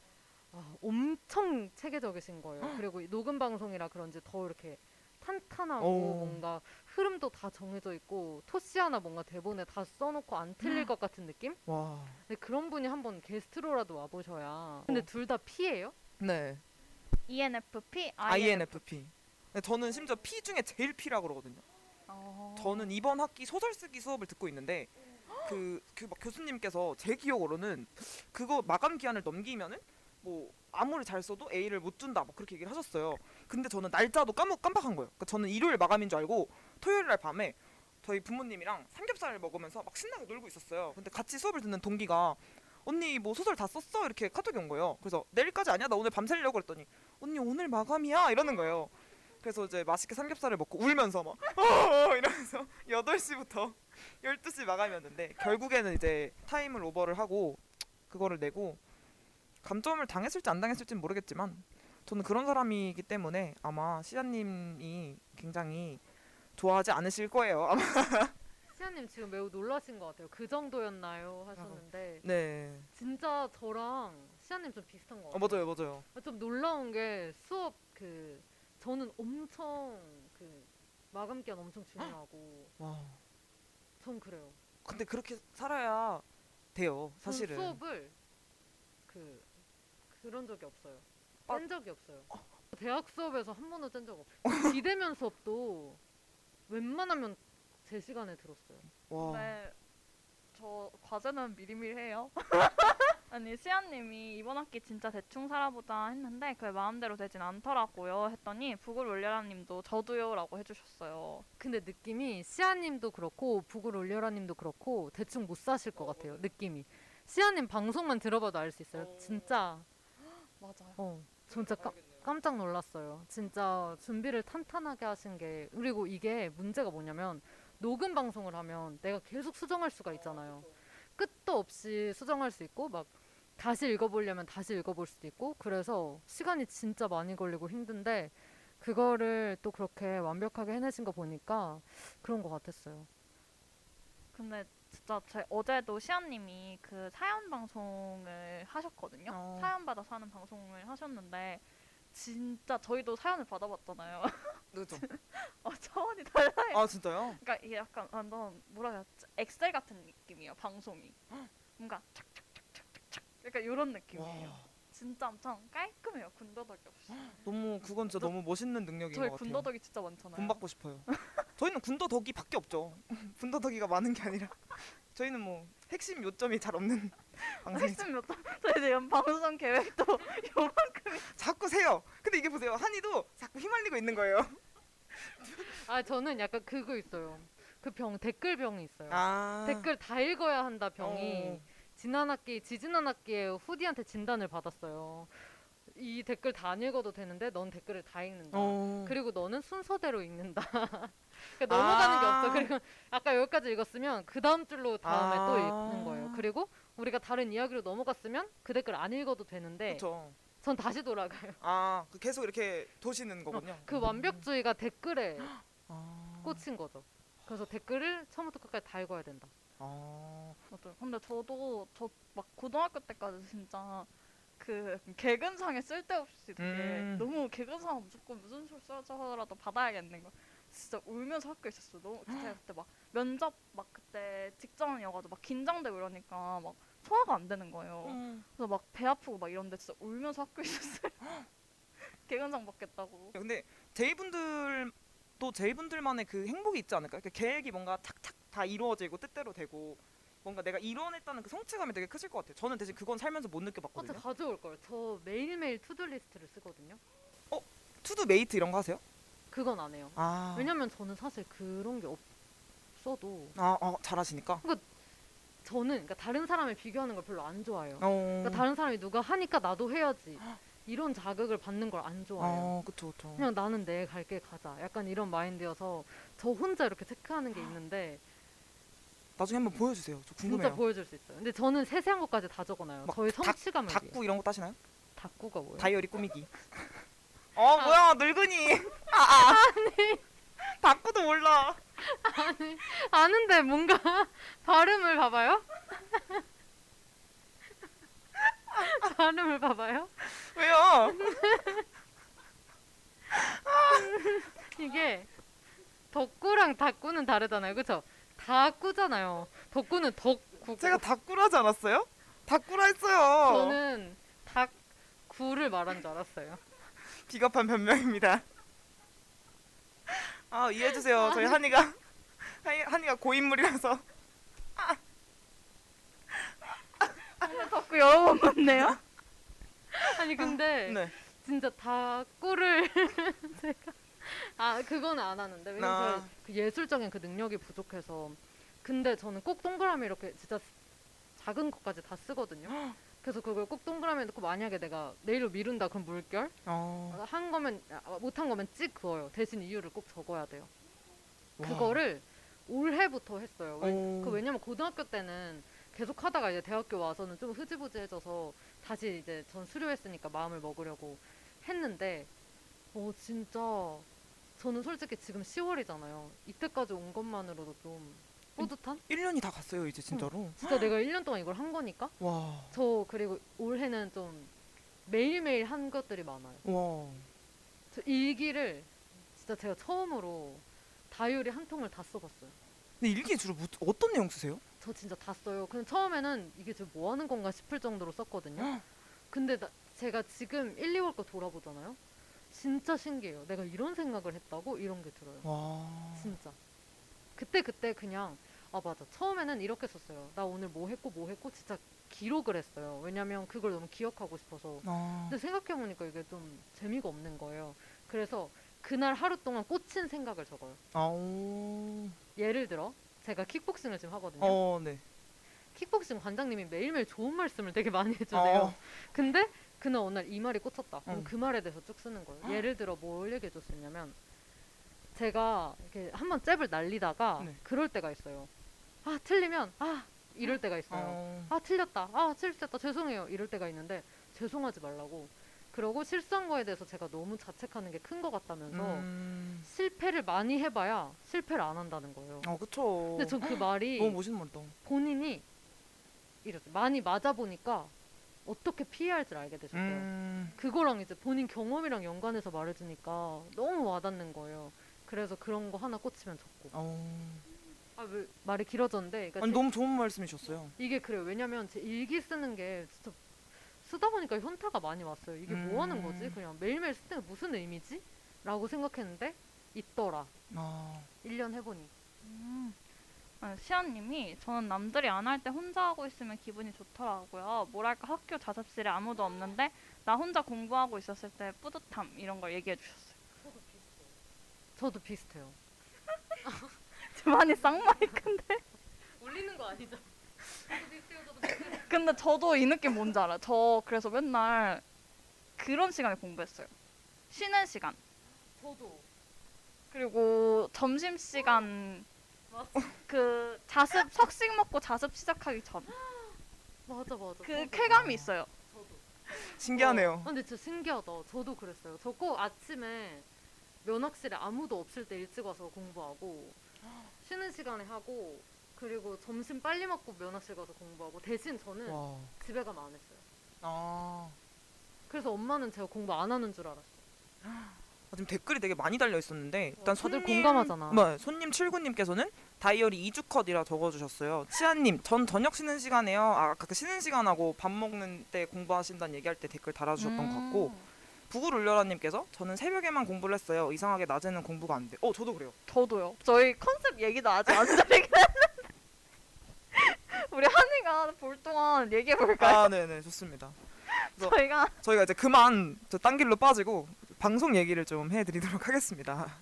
아, 엄청 체계적이신 거예요. 그리고 이 녹음 방송이라 그런지 더 이렇게 탄탄하고 오. 뭔가 흐름도 다 정해져 있고 토시 하나 뭔가 대본에 다 써놓고 안 틀릴 것 같은 느낌? 와. 근데 그런 분이 한번 게스트로라도 와보셔야. 근데 어. 둘다 P예요? 네. ENFP, INFP. 네, 저는 심지어 P 중에 제일 P라 그러거든요. 어. 저는 이번 학기 소설 쓰기 수업을 듣고 있는데 그, 그막 교수님께서 제 기억으로는 그거 마감 기한을 넘기면은 뭐 아무리 잘 써도 A를 못 준다 뭐 그렇게 얘기를 하셨어요. 근데 저는 날짜도 까먹 깜빡한 거예요. 그러니까 저는 일요일 마감인 줄 알고 토요일 날 밤에 저희 부모님이랑 삼겹살을 먹으면서 막 신나게 놀고 있었어요. 근데 같이 수업을 듣는 동기가 언니 뭐 소설 다 썼어 이렇게 카톡이 온 거예요. 그래서 내일까지 아니야 나 오늘 밤새려고 그랬더니 언니 오늘 마감이야 이러는 거예요. 그래서 이제 맛있게 삼겹살을 먹고 울면서 막 어, 이러면서 8시부터 12시 마감이었는데 결국에는 이제 타임을 오버를 하고 그거를 내고 감점을 당했을지 안 당했을지는 모르겠지만 저는 그런 사람이기 때문에 아마 시아님이 굉장히 좋아하지 않으실 거예요. 아마 시아님 지금 매우 놀라신 것 같아요. 그 정도였나요? 하셨는데 네. 진짜 저랑 시아님 좀 비슷한 것 어, 같아요. 맞아요, 맞아요. 좀 놀라운 게 수업 그 저는 엄청 그 마감 기한 엄청 중요하고 와. 전 그래요. 근데 그렇게 살아야 돼요. 전 사실은. 수업을 그 그런 적이 없어요. 아. 뗀 적이 없어요. 대학 수업에서 한 번도 뗀 적 없어요. 비대면 수업도 웬만하면 제 시간에 들었어요. 와. 네, 저 과제는 미리미리 해요. 아니 시아님이 이번 학기 진짜 대충 살아보자 했는데 그게 마음대로 되진 않더라고요 했더니 북을 올려라님도 저도요라고 해주셨어요. 근데 느낌이 시아님도 그렇고 북을 올려라님도 그렇고 대충 못 사실 것 같아요. 느낌이. 시아님 방송만 들어봐도 알 수 있어요. 진짜 맞아요. 어 진짜 깜, 깜짝 놀랐어요. 진짜 준비를 탄탄하게 하신 게 그리고 이게 문제가 뭐냐면 녹음 방송을 하면 내가 계속 수정할 수가 있잖아요. 끝도 없이 수정할 수 있고 막 다시 읽어보려면 다시 읽어볼 수도 있고 그래서 시간이 진짜 많이 걸리고 힘든데 그거를 또 그렇게 완벽하게 해내신 거 보니까 그런 것 같았어요. 근데 진짜 제 어제도 시아님이 그 사연 방송을 하셨거든요. 어. 사연 받아서 하는 방송을 하셨는데 진짜 저희도 사연을 받아봤잖아요. 그죠? 어, 차원이 달라요. 아 진짜요? 그러니까 이게 약간 완전 뭐라 해야 지 엑셀 같은 느낌이에요 방송이 뭔가 착착착착착착 약간 이런 느낌이에요 와. 진짜 엄청 깔끔해요 군더더기 없이 너무 그건 진짜 너 무 멋있는 능력인 저희 것 같아요. 군더더기 진짜 많잖아요 군 받고 싶어요. 저희는 군더더기밖에 없죠. 군더더기가 많은 게 아니라 저희는 뭐 핵심 요점이 잘 없는 몇 번- 저희 지금 방송 계획도 요만큼이 자꾸 세요. 근데 이게 보세요. 한이도 자꾸 휘말리고 있는 거예요. 아 저는 약간 그거 있어요. 그 병 댓글 병이 있어요. 아. 댓글 다 읽어야 한다 병이 어. 지난 학기 지지난 학기에 후디한테 진단을 받았어요. 이 댓글 다 안 읽어도 되는데 넌 댓글을 다 읽는다. 어. 그리고 너는 순서대로 읽는다. 그러니까 넘어가는 게 아. 없어. 그리고 아까 여기까지 읽었으면 그 다음 줄로 다음에 또 아. 읽는 거예요. 그리고 우리가 다른 이야기로 넘어갔으면 그 댓글 안 읽어도 되는데 그렇죠. 전 다시 돌아가요. 아, 그 계속 이렇게 도시는 거군요. 그 완벽주의가 댓글에 아. 꽂힌 거죠. 그래서 댓글을 처음부터 끝까지 다 읽어야 된다. 아. 맞아요 근데 저도 저 막 고등학교 때까지 진짜 그 개근상에 쓸데없이 되게 음. 너무 개근상 무조건 무슨 써서라도 받아야겠는 거 진짜 울면서 학교 있었어 너무 그때 그때 막 면접 막 그때 직전이어가지고 막 긴장되고 이러니까 막 소화가 안 되는 거예요 음. 그래서 막 배 아프고 막 이런데 진짜 울면서 학교 있었어요. 개근상 받겠다고. 근데 J분들 도 J분들만의 그 행복이 있지 않을까? 그 계획이 뭔가 착착 다 이루어지고 뜻대로 되고 뭔가 내가 이뤄냈다는 그 성취감이 되게 크실 것 같아요. 저는 대신 그건 살면서 못 어, 저 느껴봤거든요. 가져올 걸. 저 매일매일 to-do list를 쓰거든요. todo mate 이런 거 하세요? 그건 안 해요. 아. 왜냐면 저는 사실 그런 게 없어도 아, 어, 잘하시니까. 저는 그러니까 다른 사람을 비교하는 걸 별로 안 좋아해요. 어. 그러니까 다른 사람이 누가 하니까 나도 해야지. 이런 자극을 받는 걸 안 좋아해요. 어, 그쵸, 그쵸. 그냥 나는 내 갈 길 가자. 약간 이런 마인드여서 저 혼자 이렇게 체크하는 게 있는데 나중에 한번 보여주세요. 저 진짜 궁금해요. 보여줄 수 있어요. 근데 저는 세세한 것까지 다 적어놔요. 막 저희 닭- 성취감을 위해. 다꾸 이런 거 따시나요? 닭구가 뭐예요? 다이어리 꾸미기. 어, 뭐야, 늙은이. 아, 아. 아니. 닭구도 몰라. 아는데 뭔가 발음을 봐봐요. 발음을 봐봐요. 왜요? 이게 덕구랑 닭구는 다르잖아요. 그쵸? 닭구잖아요. 덕구는 덕구. 제가 닭구라 하지 않았어요? 닭구라 했어요. 저는 닭구를 말한 줄 알았어요. 비겁한 변명입니다. 아 이해해주세요. 저희 한이가 한이, 한이가 고인물이라서 자꾸 여러 번 봤네요. 아니 근데 네. 진짜 닭구를 제가 아 그거는 안 하는데 왜냐면 아. 그 예술적인 그 능력이 부족해서 근데 저는 꼭 동그라미 이렇게 진짜 작은 것까지 다 쓰거든요. 그래서 그걸 꼭 동그라미에 넣고 만약에 내가 내일로 미룬다 그럼 물결 어, 한 거면 아, 못한 거면 찍 그어요. 대신 이유를 꼭 적어야 돼요. 와. 그거를 올해부터 했어요. 왜, 오. 그 왜냐면 고등학교 때는 계속 하다가 이제 대학교 와서는 좀 흐지부지해져서 다시 이제 전 수료했으니까 마음을 먹으려고 했는데 어 진짜 저는 솔직히 지금 10월이잖아요. 이때까지 온 것만으로도 좀 뿌듯한? 1년이 다 갔어요 이제 진짜로. 진짜 내가 1년 동안 이걸 한 거니까 와. 저 그리고 올해는 좀 매일매일 한 것들이 많아요. 와. 저 일기를 진짜 제가 처음으로 다이어리 한 통을 다 써봤어요. 근데 일기에 주로 뭐, 어떤 내용 쓰세요? 저 진짜 다 써요. 근데 처음에는 이게 저 뭐 하는 건가 싶을 정도로 썼거든요. 근데 나, 제가 지금 1, 2월 거 돌아보잖아요. 진짜 신기해요. 내가 이런 생각을 했다고 이런 게 들어요. 와. 진짜. 그때 그때 그냥 아 맞아. 처음에는 이렇게 썼어요. 나 오늘 뭐 했고 뭐 했고 진짜 기록을 했어요. 왜냐면 그걸 너무 기억하고 싶어서. 아. 근데 생각해 보니까 이게 좀 재미가 없는 거예요. 그래서 그날 하루 동안 꽂힌 생각을 적어요. 아오. 예를 들어 제가 킥복싱을 지금 하거든요. 어, 네. 킥복싱 관장님이 매일매일 좋은 말씀을 되게 많이 해주세요. 어. 근데 그날 날이 말이 꽂혔다. 그럼 어. 그 말에 대해서 쭉 쓰는 거예요. 예를 들어 뭘 얘기해 줬었냐면 제가 이렇게 한번 잽을 날리다가 네. 그럴 때가 있어요. 아 틀리면 아 이럴 때가 있어요. 어. 아 틀렸다. 아 실수했다. 죄송해요. 이럴 때가 있는데 죄송하지 말라고. 그러고 실수한 거에 대해서 제가 너무 자책하는 게 큰 것 같다면서 음. 실패를 많이 해봐야 실패를 안 한다는 거예요. 어, 그쵸. 근데 전 그 말이 너무 멋있는 말이다. 본인이 이렇게 많이 맞아 보니까 어떻게 피해야 할지 알게 되셨대요. 음. 그거랑 이제 본인 경험이랑 연관해서 말해주니까 너무 와닿는 거예요. 그래서 그런 거 하나 꽂히면 적고. 어. 아, 왜 말이 길어졌는데, 그러니까 아니 제- 너무 좋은 말씀이셨어요. 이게 그래요. 왜냐면 제 일기 쓰는 게 진짜 쓰다 보니까 현타가 많이 왔어요. 이게 뭐 하는 거지? 음. 그냥 매일매일 쓰는 게 무슨 의미지? 라고 생각했는데 있더라. 아. 1년 해보니. 음. 아, 시아님이 저는 남들이 안 할 때 혼자 하고 있으면 기분이 좋더라고요. 뭐랄까 학교 자습실에 아무도 없는데 나 혼자 공부하고 있었을 때 뿌듯함 이런 걸 얘기해 주셨어요. 저도 비슷해요. 많이 쌍마이크인데. 울리는 거 아니죠? 근데 저도 이 느낌 뭔지 알아요. 저 그래서 맨날 그런 시간에 공부했어요. 쉬는 시간. 저도. 그리고 점심 시간 그 자습 석식 먹고 자습 시작하기 전. 맞아 맞아. 그 저도. 쾌감이 있어요. 저도. 신기하네요. 어, 근데 진짜 신기하다. 저도 그랬어요. 저 꼭 아침에 면학실에 아무도 없을 때 일찍 와서 공부하고 쉬는 시간에 하고 그리고 점심 빨리 먹고 면학실 가서 공부하고 대신 저는 와. 집에 가면 안 했어요. 아. 그래서 엄마는 제가 공부 안 하는 줄 알았어요. 아, 지금 댓글이 되게 많이 달려 있었는데 일단 어, 다들 손님 공감하잖아. 네, 손님 79님께서는 다이어리 2주 컷이라 적어주셨어요. 치아님, 전 저녁 쉬는 시간에요. 아, 아까 그 쉬는 시간하고 밥 먹는 때 공부하신다는 얘기할 때 댓글 달아주셨던 것 같고 음. 부글 울려라님께서 저는 새벽에만 공부를 했어요. 이상하게 낮에는 공부가 안 돼. 어, 저도 그래요. 저도요. 저희 컨셉 얘기도 아직 안 했는데. 우리 한이가 볼 동안 얘기해 볼까요? 아, 네네, 좋습니다. 그래서 저희가 저희가 이제 그만 저딴 길로 빠지고 방송 얘기를 좀 해드리도록 하겠습니다.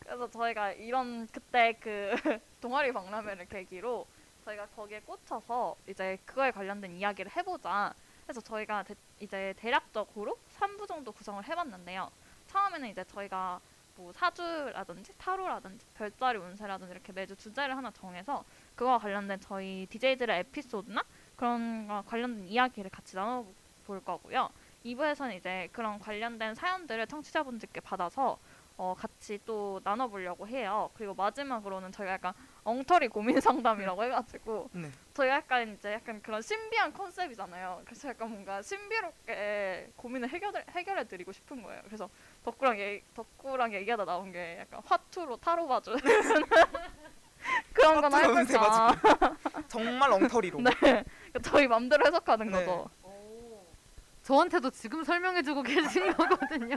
그래서 저희가 이런 그때 그 동아리 박람회를 계기로 저희가 거기에 꽂혀서 이제 그거에 관련된 이야기를 해보자. 해서 저희가 대- 이제 대략적으로 3부 정도 구성을 해봤는데요. 처음에는 이제 저희가 뭐 사주라든지 타로라든지 별자리 운세라든지 이렇게 매주 주제를 하나 정해서 그거와 관련된 저희 DJ들의 에피소드나 그런 거 관련된 이야기를 같이 나눠볼 거고요. 2부에서는 이제 그런 관련된 사연들을 청취자분들께 받아서 어, 같이 또 나눠보려고 해요. 그리고 마지막으로는 저희가 약간 엉터리 고민 상담이라고 해가지고 네. 저희가 약간 이제 약간 그런 신비한 concept이잖아요. 그래서 약간 뭔가 신비롭게 고민을 해결 해결해 드리고 싶은 거예요. 그래서 덕구랑 얘기, 덕구랑 얘기하다 나온 게 약간 화투로 타로 봐주 그런 화투로 운세 해볼까. 정말 엉터리로. 네, 그러니까 저희 맘대로 해석하는 네. 거죠. 저한테도 지금 설명해주고 계신 거거든요.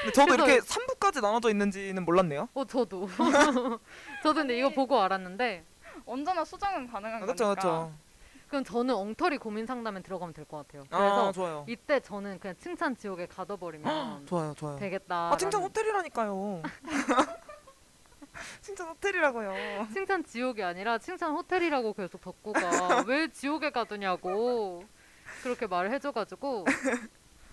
근데 저도 그래서- 이렇게 3부까지 나눠져 있는지는 몰랐네요. 어 저도. 저도 근데 이거 보고 알았는데 언제나 수정은 가능한 아, 그렇죠, 거니까. 그렇죠. 그럼 저는 엉터리 고민 상담에 들어가면 될 것 같아요. 아, 그래서 좋아요. 이때 저는 그냥 칭찬 지옥에 가둬버리면 좋아요, 좋아요. 되겠다. 아, 칭찬 호텔이라니까요. 칭찬 호텔이라고요. 칭찬 지옥이 아니라 칭찬 호텔이라고 계속 덕구가 왜 지옥에 가두냐고 그렇게 말을 해줘가지고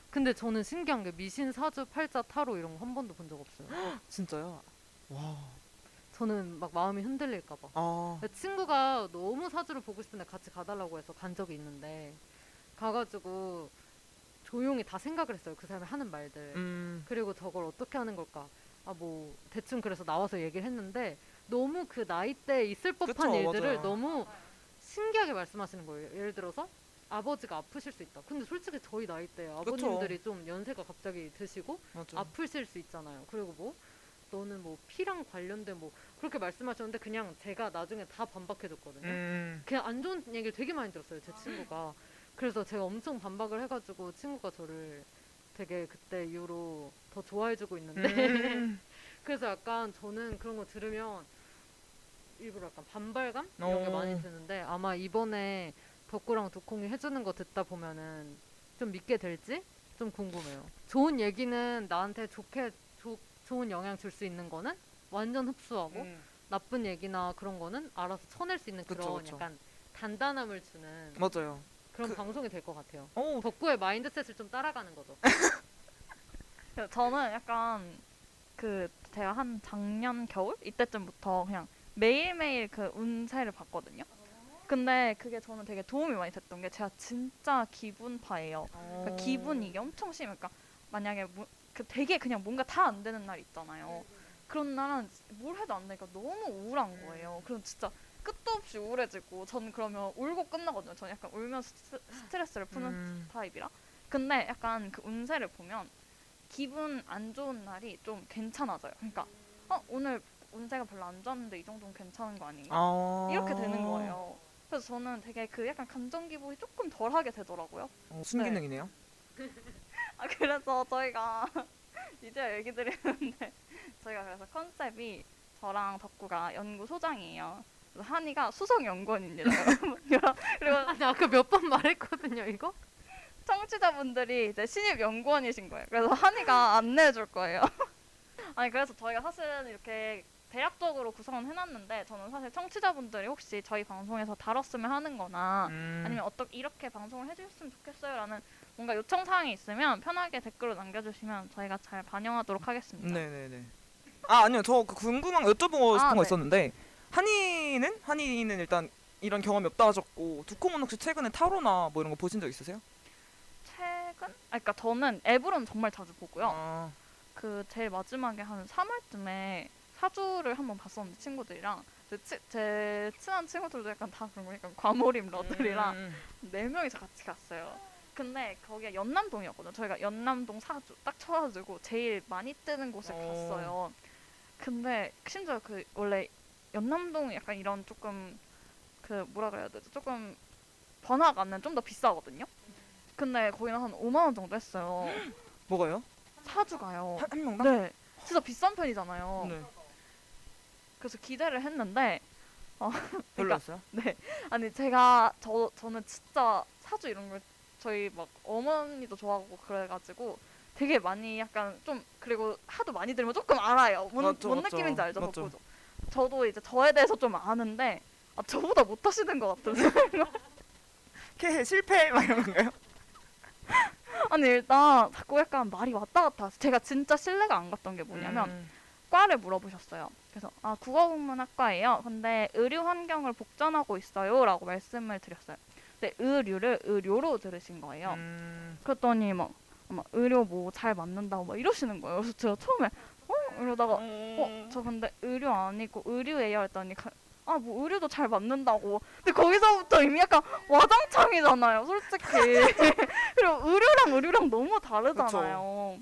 근데 저는 신기한 게 미신 사주 팔자 타로 이런 거 한 번도 본 적 없어요. 진짜요? 와. 저는 막 마음이 흔들릴까 봐. 아. 친구가 너무 사주를 보고 싶은데 같이 가달라고 해서 간 적이 있는데 가가지고 조용히 다 생각을 했어요. 그 사람이 하는 말들. 음. 그리고 저걸 어떻게 하는 걸까? 아 뭐 대충 그래서 나와서 얘기를 했는데 너무 그 나이 때 있을 법한 그쵸, 일들을 맞아요. 너무 신기하게 말씀하시는 거예요. 예를 들어서 아버지가 아프실 수 있다. 근데 솔직히 저희 나이 때 아버님들이 좀 연세가 갑자기 드시고 맞아. 아프실 수 있잖아요. 그리고 뭐 너는 뭐 피랑 관련된 뭐 그렇게 말씀하셨는데 그냥 제가 나중에 다 반박해줬거든요. 음. 그냥 안 좋은 얘기를 되게 많이 들었어요. 제 친구가. 그래서 제가 엄청 반박을 해가지고 친구가 저를 되게 그때 이후로 더 좋아해주고 있는데 음. 그래서 약간 저는 그런 거 들으면 일부러 약간 반발감 이런 게 어. 많이 드는데 아마 이번에 덕구랑 두콩이 해주는 거 듣다 보면은 좀 믿게 될지 좀 궁금해요. 좋은 얘기는 나한테 좋게 조, 좋은 영향 줄 수 있는 거는 완전 흡수하고 음. 나쁜 얘기나 그런 거는 알아서 쳐낼 수 있는 그쵸, 그런 그쵸. 약간 단단함을 주는 맞아요. 그런 그- 방송이 될 것 같아요. 어, 덕구의 mindset을 좀 따라가는 거죠. 저는 약간 그 제가 한 작년 겨울 이때쯤부터 그냥 매일매일 그 운세를 봤거든요. 근데 그게 저는 되게 도움이 많이 됐던 게 제가 진짜 기분파예요. 그러니까 어. 기분이 이게 엄청 심해. 그러니까 만약에 뭐, 그 되게 그냥 뭔가 다 안 되는 날 있잖아요. 그런 날은 뭘 해도 안 되니까 너무 우울한 거예요. 그럼 진짜 끝도 없이 우울해지고 저는 그러면 울고 끝나거든요. 저는 약간 울면서 스트- 스트레스를 푸는 음. 타입이라. 근데 약간 그 운세를 보면 기분 안 좋은 날이 좀 괜찮아져요. 그러니까 어 오늘 운세가 별로 안 좋았는데 이 정도는 괜찮은 거 아닌가? 아. 이렇게 되는 거예요. 그래서 저는 되게 그 약간 감정 기복이 조금 덜하게 되더라고요. 어, 순기능이네요. 아 그래서 저희가 이제 얘기 드리는데 저희가 그래서 컨셉이 저랑 덕구가 연구 소장이에요. 한이가 수석 연구원입니다. 여러분. 그리고 아니 아까 몇 번 말했거든요 이거. 청취자분들이 이제 신입 연구원이신 거예요. 그래서 한이가 안내해 줄 거예요. 아니 그래서 저희가 사실은 이렇게 대략적으로 구성은 해놨는데 저는 사실 청취자분들이 혹시 저희 방송에서 다뤘으면 하는 거나 음. 아니면 어떻게 이렇게 방송을 해주셨으면 좋겠어요라는 뭔가 요청 사항이 있으면 편하게 댓글로 남겨주시면 저희가 잘 반영하도록 하겠습니다. 네네네. 아 아니요 저그 궁금한 거 여쭤보고 싶은 아, 거 네. 있었는데 한이는 한이는 일단 이런 경험이 없다 하셨고 두콩은 혹시 최근에 타로나 뭐 이런 거 보신 적 있으세요? 최근? 아, 그러니까 저는 앱으로는 정말 자주 보고요. 아, 그 제일 마지막에 한 3월쯤에 사주를 한번 봤었는데 친구들이랑 제, 치, 제 친한 친구들도 약간 다 그런 거니까 과몰입 러들이랑 음. 네 명이서 같이 갔어요. 근데 거기가 연남동이었거든요. 저희가 연남동 사주 딱 쳐가지고 제일 많이 뜨는 곳을 어. 갔어요. 근데 심지어 그 원래 연남동 약간 이런 조금 그 뭐라 그래야 되죠? 조금 번화가 안는 좀 더 비싸거든요. 근데 거기는 한 5만 원 정도 했어요. 뭐가요? 사주가요. 한, 한 명당? 네, 진짜 비싼 편이잖아요. 네. 그래서 기대를 했는데 별로였어요? 네. 아니 제가 저 저는 진짜 사주 이런 걸 저희 막 어머니도 좋아하고 그래가지고 되게 많이 약간 좀 그리고 하도 많이 들으면 조금 알아요. 뭔, 맞죠, 뭔 맞죠. 느낌인지 알죠, 맞죠. 저도 이제 저에 대해서 좀 아는데 아, 저보다 못하시는 것 같은 캐 실패 막 이런 건가요? 아니 일단 자꾸 약간 말이 왔다 갔다. 제가 진짜 신뢰가 안 갔던 게 뭐냐면 음. 과를 물어보셨어요. 그래서 아 국어국문학과예요. 근데 의료 환경을 복전하고 있어요라고 말씀을 드렸어요. 근데 의류를 의료로 들으신 거예요. 음. 그랬더니 막, 막 의료 뭐 잘 맞는다고 막 이러시는 거예요. 그래서 제가 처음에 어 이러다가 어 저 근데 의료 아니고 의류예요 했더니 아 뭐 의류도 잘 맞는다고. 근데 거기서부터 이미 약간 와장창이잖아요, 솔직히. 그리고 의류랑 의류랑 너무 다르잖아요.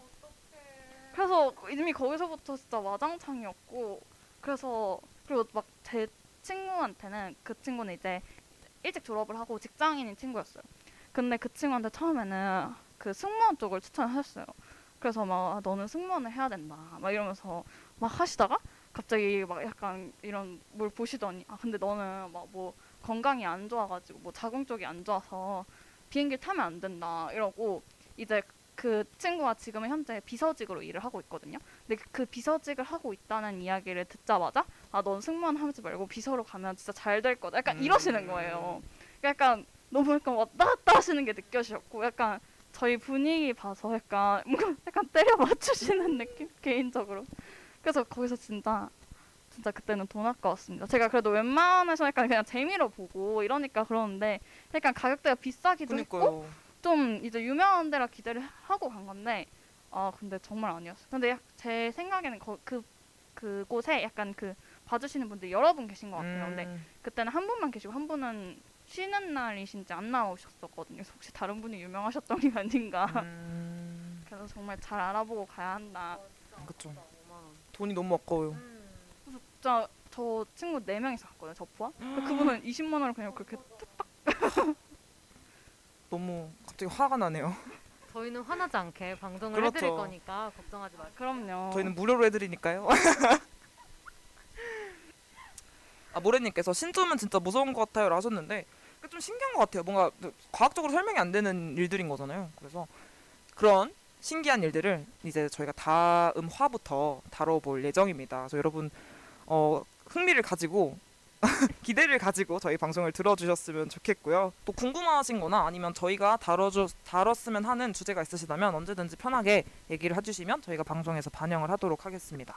그래서 이미 거기서부터 진짜 와장창이었고 그래서 그리고 막 제 친구한테는 그 친구는 이제 일찍 졸업을 하고 직장인인 친구였어요. 근데 그 친구한테 처음에는 그 승무원 쪽을 추천하셨어요. 그래서 막 아, 너는 승무원을 해야 된다 막 이러면서 막 하시다가 갑자기 막 약간 이런 뭘 보시더니 아 근데 너는 막 뭐 건강이 안 좋아가지고 뭐 자궁 쪽이 안 좋아서 비행기 타면 안 된다 이러고 이제 그 친구가 지금은 현재 비서직으로 일을 하고 있거든요. 근데 그 비서직을 하고 있다는 이야기를 듣자마자 아 넌 승무원 하지 말고 비서로 가면 진짜 잘 될 거다. 약간 음. 이러시는 거예요. 약간 너무 약간 왔다 갔다 하시는 게 느껴지셨고 약간 저희 분위기 봐서 약간 뭔가 약간 때려 맞추시는 느낌 개인적으로. 그래서 거기서 진짜 진짜 그때는 돈 아까웠습니다. 제가 그래도 웬만해서 약간 그냥 재미로 보고 이러니까 그러는데 약간 가격대가 비싸기도 했고 그니까요. 좀 이제 유명한 데라 기대를 하고 간 건데 아 근데 정말 아니었어요. 근데 약- 제 생각에는 거, 그 그곳에 약간 그 봐주시는 분들이 여러 분 계신 것 같아요. 근데 음. 그때는 한 분만 계시고 한 분은 쉬는 날이신지 안 나오셨었거든요. 그래서 혹시 다른 분이 유명하셨던 게 아닌가. 음, 그래서 정말 잘 알아보고 가야 한다. 그쵸. 돈이 너무 아까워요. 진짜 저 친구 네 명이서 갔거든요. 저 포함. 그분은 20만 원을 그냥 그렇게 너무 갑자기 화가 나네요. 저희는 화나지 않게 방송을 그렇죠. 해드릴 거니까 걱정하지 마세요. 그럼요. 저희는 무료로 해드리니까요. 아 모래님께서 신점은 진짜 무서운 것 같아요라 하셨는데 그게 좀 신기한 것 같아요. 뭔가 과학적으로 설명이 안 되는 일들인 거잖아요. 그래서 그런 신기한 일들을 이제 저희가 다음 화부터 다뤄볼 예정입니다. 그래서 여러분 어, 흥미를 가지고 기대를 가지고 저희 방송을 들어주셨으면 좋겠고요. 또 궁금하신거나 아니면 저희가 다뤄주, 다뤘으면 하는 주제가 있으시다면 언제든지 편하게 얘기를 해주시면 저희가 방송에서 반영을 하도록 하겠습니다.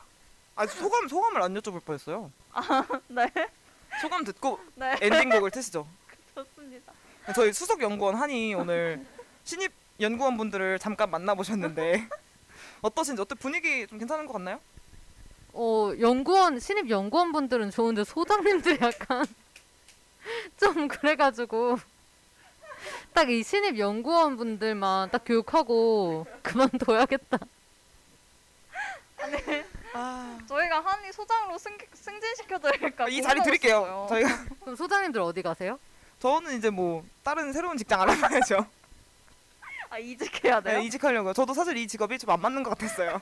아 소감 소감을 안 여쭤볼 뻔했어요. 네. 소감 듣고 네. 엔딩곡을 트시죠. 좋습니다. 저희 수석 연구원 한이 오늘 신입 연구원 분들을 잠깐 만나보셨는데 어떠신지 어때 분위기 좀 괜찮은 것 같나요? 어 연구원 신입 연구원 분들은 좋은데 소장님들 약간 좀 그래가지고 딱 이 신입 연구원 분들만 딱 교육하고 그만둬야겠다. 아, 저희가 한이 소장으로 승, 승진시켜드릴까 이 자리 드릴게요. 저희가 그럼 소장님들 어디 가세요? 저는 이제 뭐 다른 새로운 직장 알아봐야죠. 아 이직해야 돼요? 네, 이직하려고요. 저도 사실 이 직업이 좀 안 맞는 것 같았어요.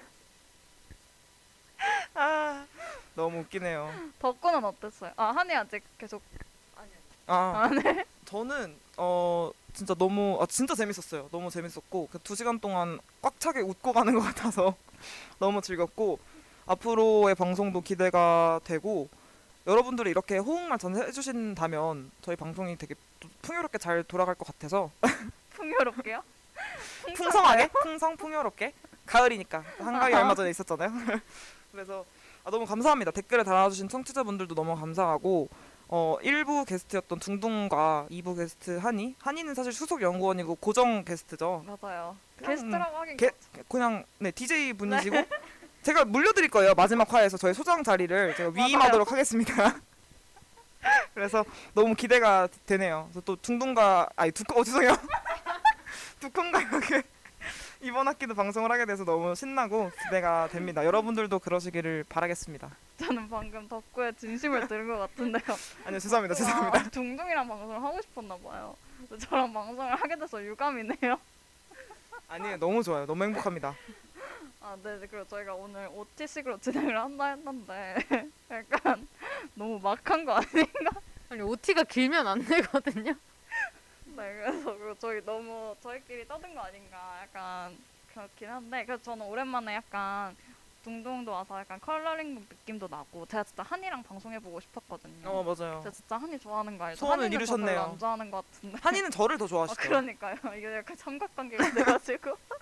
아, 너무 웃기네요. 덕구는 어땠어요? 아 한이 아직 계속 아, 아 네. 저는 어 진짜 너무 아 진짜 재밌었어요. 너무 재밌었고 그두 시간 동안 꽉 차게 웃고 가는 것 같아서 너무 즐겁고 앞으로의 방송도 기대가 되고 여러분들이 이렇게 호응만 전해주신다면 저희 방송이 되게 또 풍요롭게 잘 돌아갈 것 같아서 풍요롭게요? 풍성하게 풍성 풍요롭게 가을이니까 한가위 얼마 전에 있었잖아요. 그래서 아, 너무 감사합니다. 댓글을 달아주신 청취자분들도 너무 감사하고 어 1부 게스트였던 둥둥과 2부 게스트 한이 한이는 사실 수석 연구원이고 고정 게스트죠. 맞아요. 게스트라고 하긴 게- 그렇죠. 그냥 네 DJ 분이시고 제가 물려드릴 거예요 마지막 화에서 저희 소장 자리를 제가 위임하도록 하겠습니다. 그래서 너무 기대가 되네요. 또 둥둥과 아니 두꺼 어, 죄송해요. 두콩과 이렇게 이번 학기도 방송을 하게 돼서 너무 신나고 기대가 됩니다. 여러분들도 그러시기를 바라겠습니다. 저는 방금 덕구의 진심을 들은 것 같은데요. 아니요 죄송합니다 죄송합니다. 아, 둥둥이랑 방송을 하고 싶었나 봐요. 저랑 방송을 하게 돼서 유감이네요. 아니에요 너무 좋아요 너무 행복합니다. 아, 네, 네. 그리고 저희가 오늘 OT식으로 진행을 한다 했는데 약간 너무 막한 거 아닌가? 아니 OT가 길면 안 되거든요. 네, 그래서 그리고 저희 너무 저희끼리 떠든 거 아닌가 약간 그렇긴 한데 그래서 저는 오랜만에 약간 둥둥도 와서 약간 컬러링북 느낌도 나고 제가 진짜 한이랑 방송해보고 싶었거든요. 어 맞아요. 제가 진짜 한이 좋아하는 거 알죠? 소원을 이루셨네요. 안 좋아하는 것 같은데. 한이는 저를 더 아, 좋아하시죠. 그러니까요. 이게 약간 삼각관계가 돼가지고.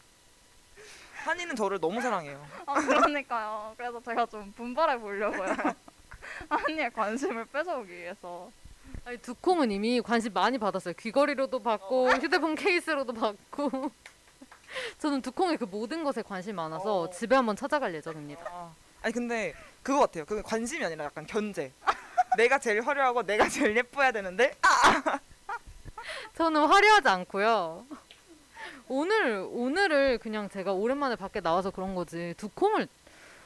한이는 저를 너무 사랑해요. 아, 그러니까요. 그래서 제가 좀 분발해 보려고요. 한이의 관심을 뺏어오기 위해서. 아니 두콩은 이미 관심 많이 받았어요. 귀걸이로도 받고 휴대폰 케이스로도 받고. 저는 두콩의 그 모든 것에 관심 많아서 어. 집에 한번 찾아갈 예정입니다. 아, 아니 근데 그거 같아요. 그 관심이 아니라 약간 견제. 내가 제일 화려하고 내가 제일 예뻐야 되는데 저는 화려하지 않고요. 오늘 오늘을 그냥 제가 오랜만에 밖에 나와서 그런 거지. 두콩을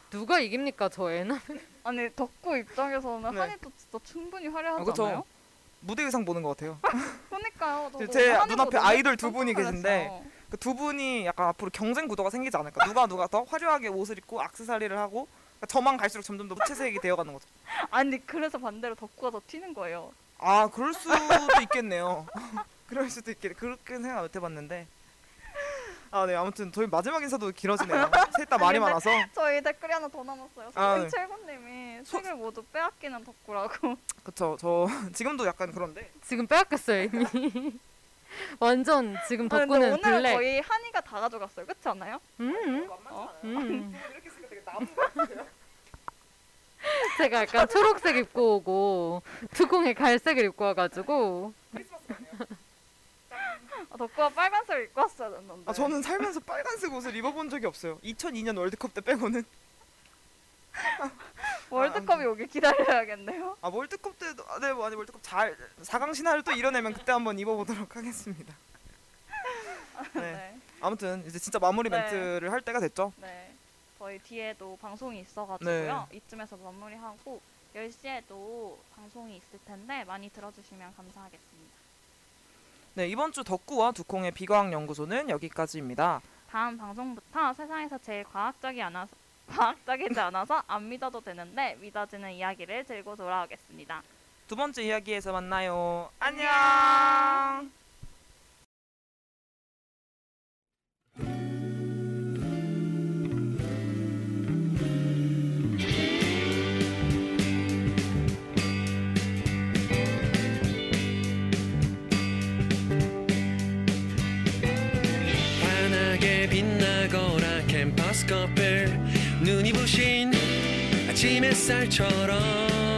누가 이깁니까 저 애는? 아니 덕구 입장에서는 네. 한이도 진짜 충분히 화려하지 아, 그쵸. 않아요? 무대 의상 보는 것 같아요. 그러니까요. 저도 제 눈앞에 아이돌 두 분이 계신데. 그 두 분이 약간 앞으로 경쟁 구도가 생기지 않을까. 누가 누가 더 화려하게 옷을 입고 악세사리를 하고 그러니까 저만 갈수록 점점 더 무채색이 되어가는 거죠. 아니 그래서 반대로 덕구가 더 튀는 거예요. 아 그럴 수도 있겠네요. 그럴 수도 있겠네. 그렇게 생각 못 해봤는데. 아 네 아무튼 저희 마지막 인사도 길어지네요. 셋 다 말이 많아서. 저희 댓글이 하나 더 남았어요. 아, 네. 최고님이 책을 모두 빼앗기는 덕구라고. 그쵸 저 지금도 약간 그런데. 지금 빼앗겼어요 이미. 완전 지금 아, 근데 덕구는 오늘 블랙. 거의 한이가 다 가져갔어요. 그렇지 않아요? 음, 어? 음. 이렇게 되게 제가 약간 초록색 입고 오고 두콩이 갈색을 입고 와가지고 아, 덕구가 빨간색 입고 왔어야 됐는데. 아 저는 살면서 빨간색 옷을 입어본 적이 없어요. 2002년 월드컵 때 빼고는. 월드컵이 오길 기다려야겠네요. 아 월드컵 때도 아, 네 아니 월드컵 잘 4강 신화를 또 이뤄내면 그때 한번 입어보도록 하겠습니다. 네. 네. 아무튼 이제 진짜 마무리 네. 멘트를 할 때가 됐죠. 네. 저희 뒤에도 방송이 있어가지고요. 네. 이쯤에서 마무리하고 10시에도 방송이 있을 텐데 많이 들어주시면 감사하겠습니다. 네 이번 주 덕구와 두콩의 비과학 연구소는 여기까지입니다. 다음 방송부터 세상에서 제일 과학적이 않아서 과학적이지 않아서 안 믿어도 되는데 믿어지는 이야기를 들고 돌아오겠습니다. 두 번째 이야기에서 만나요. 안녕. 빛나거나 캠퍼스 커플 눈이 부신 아침 햇살처럼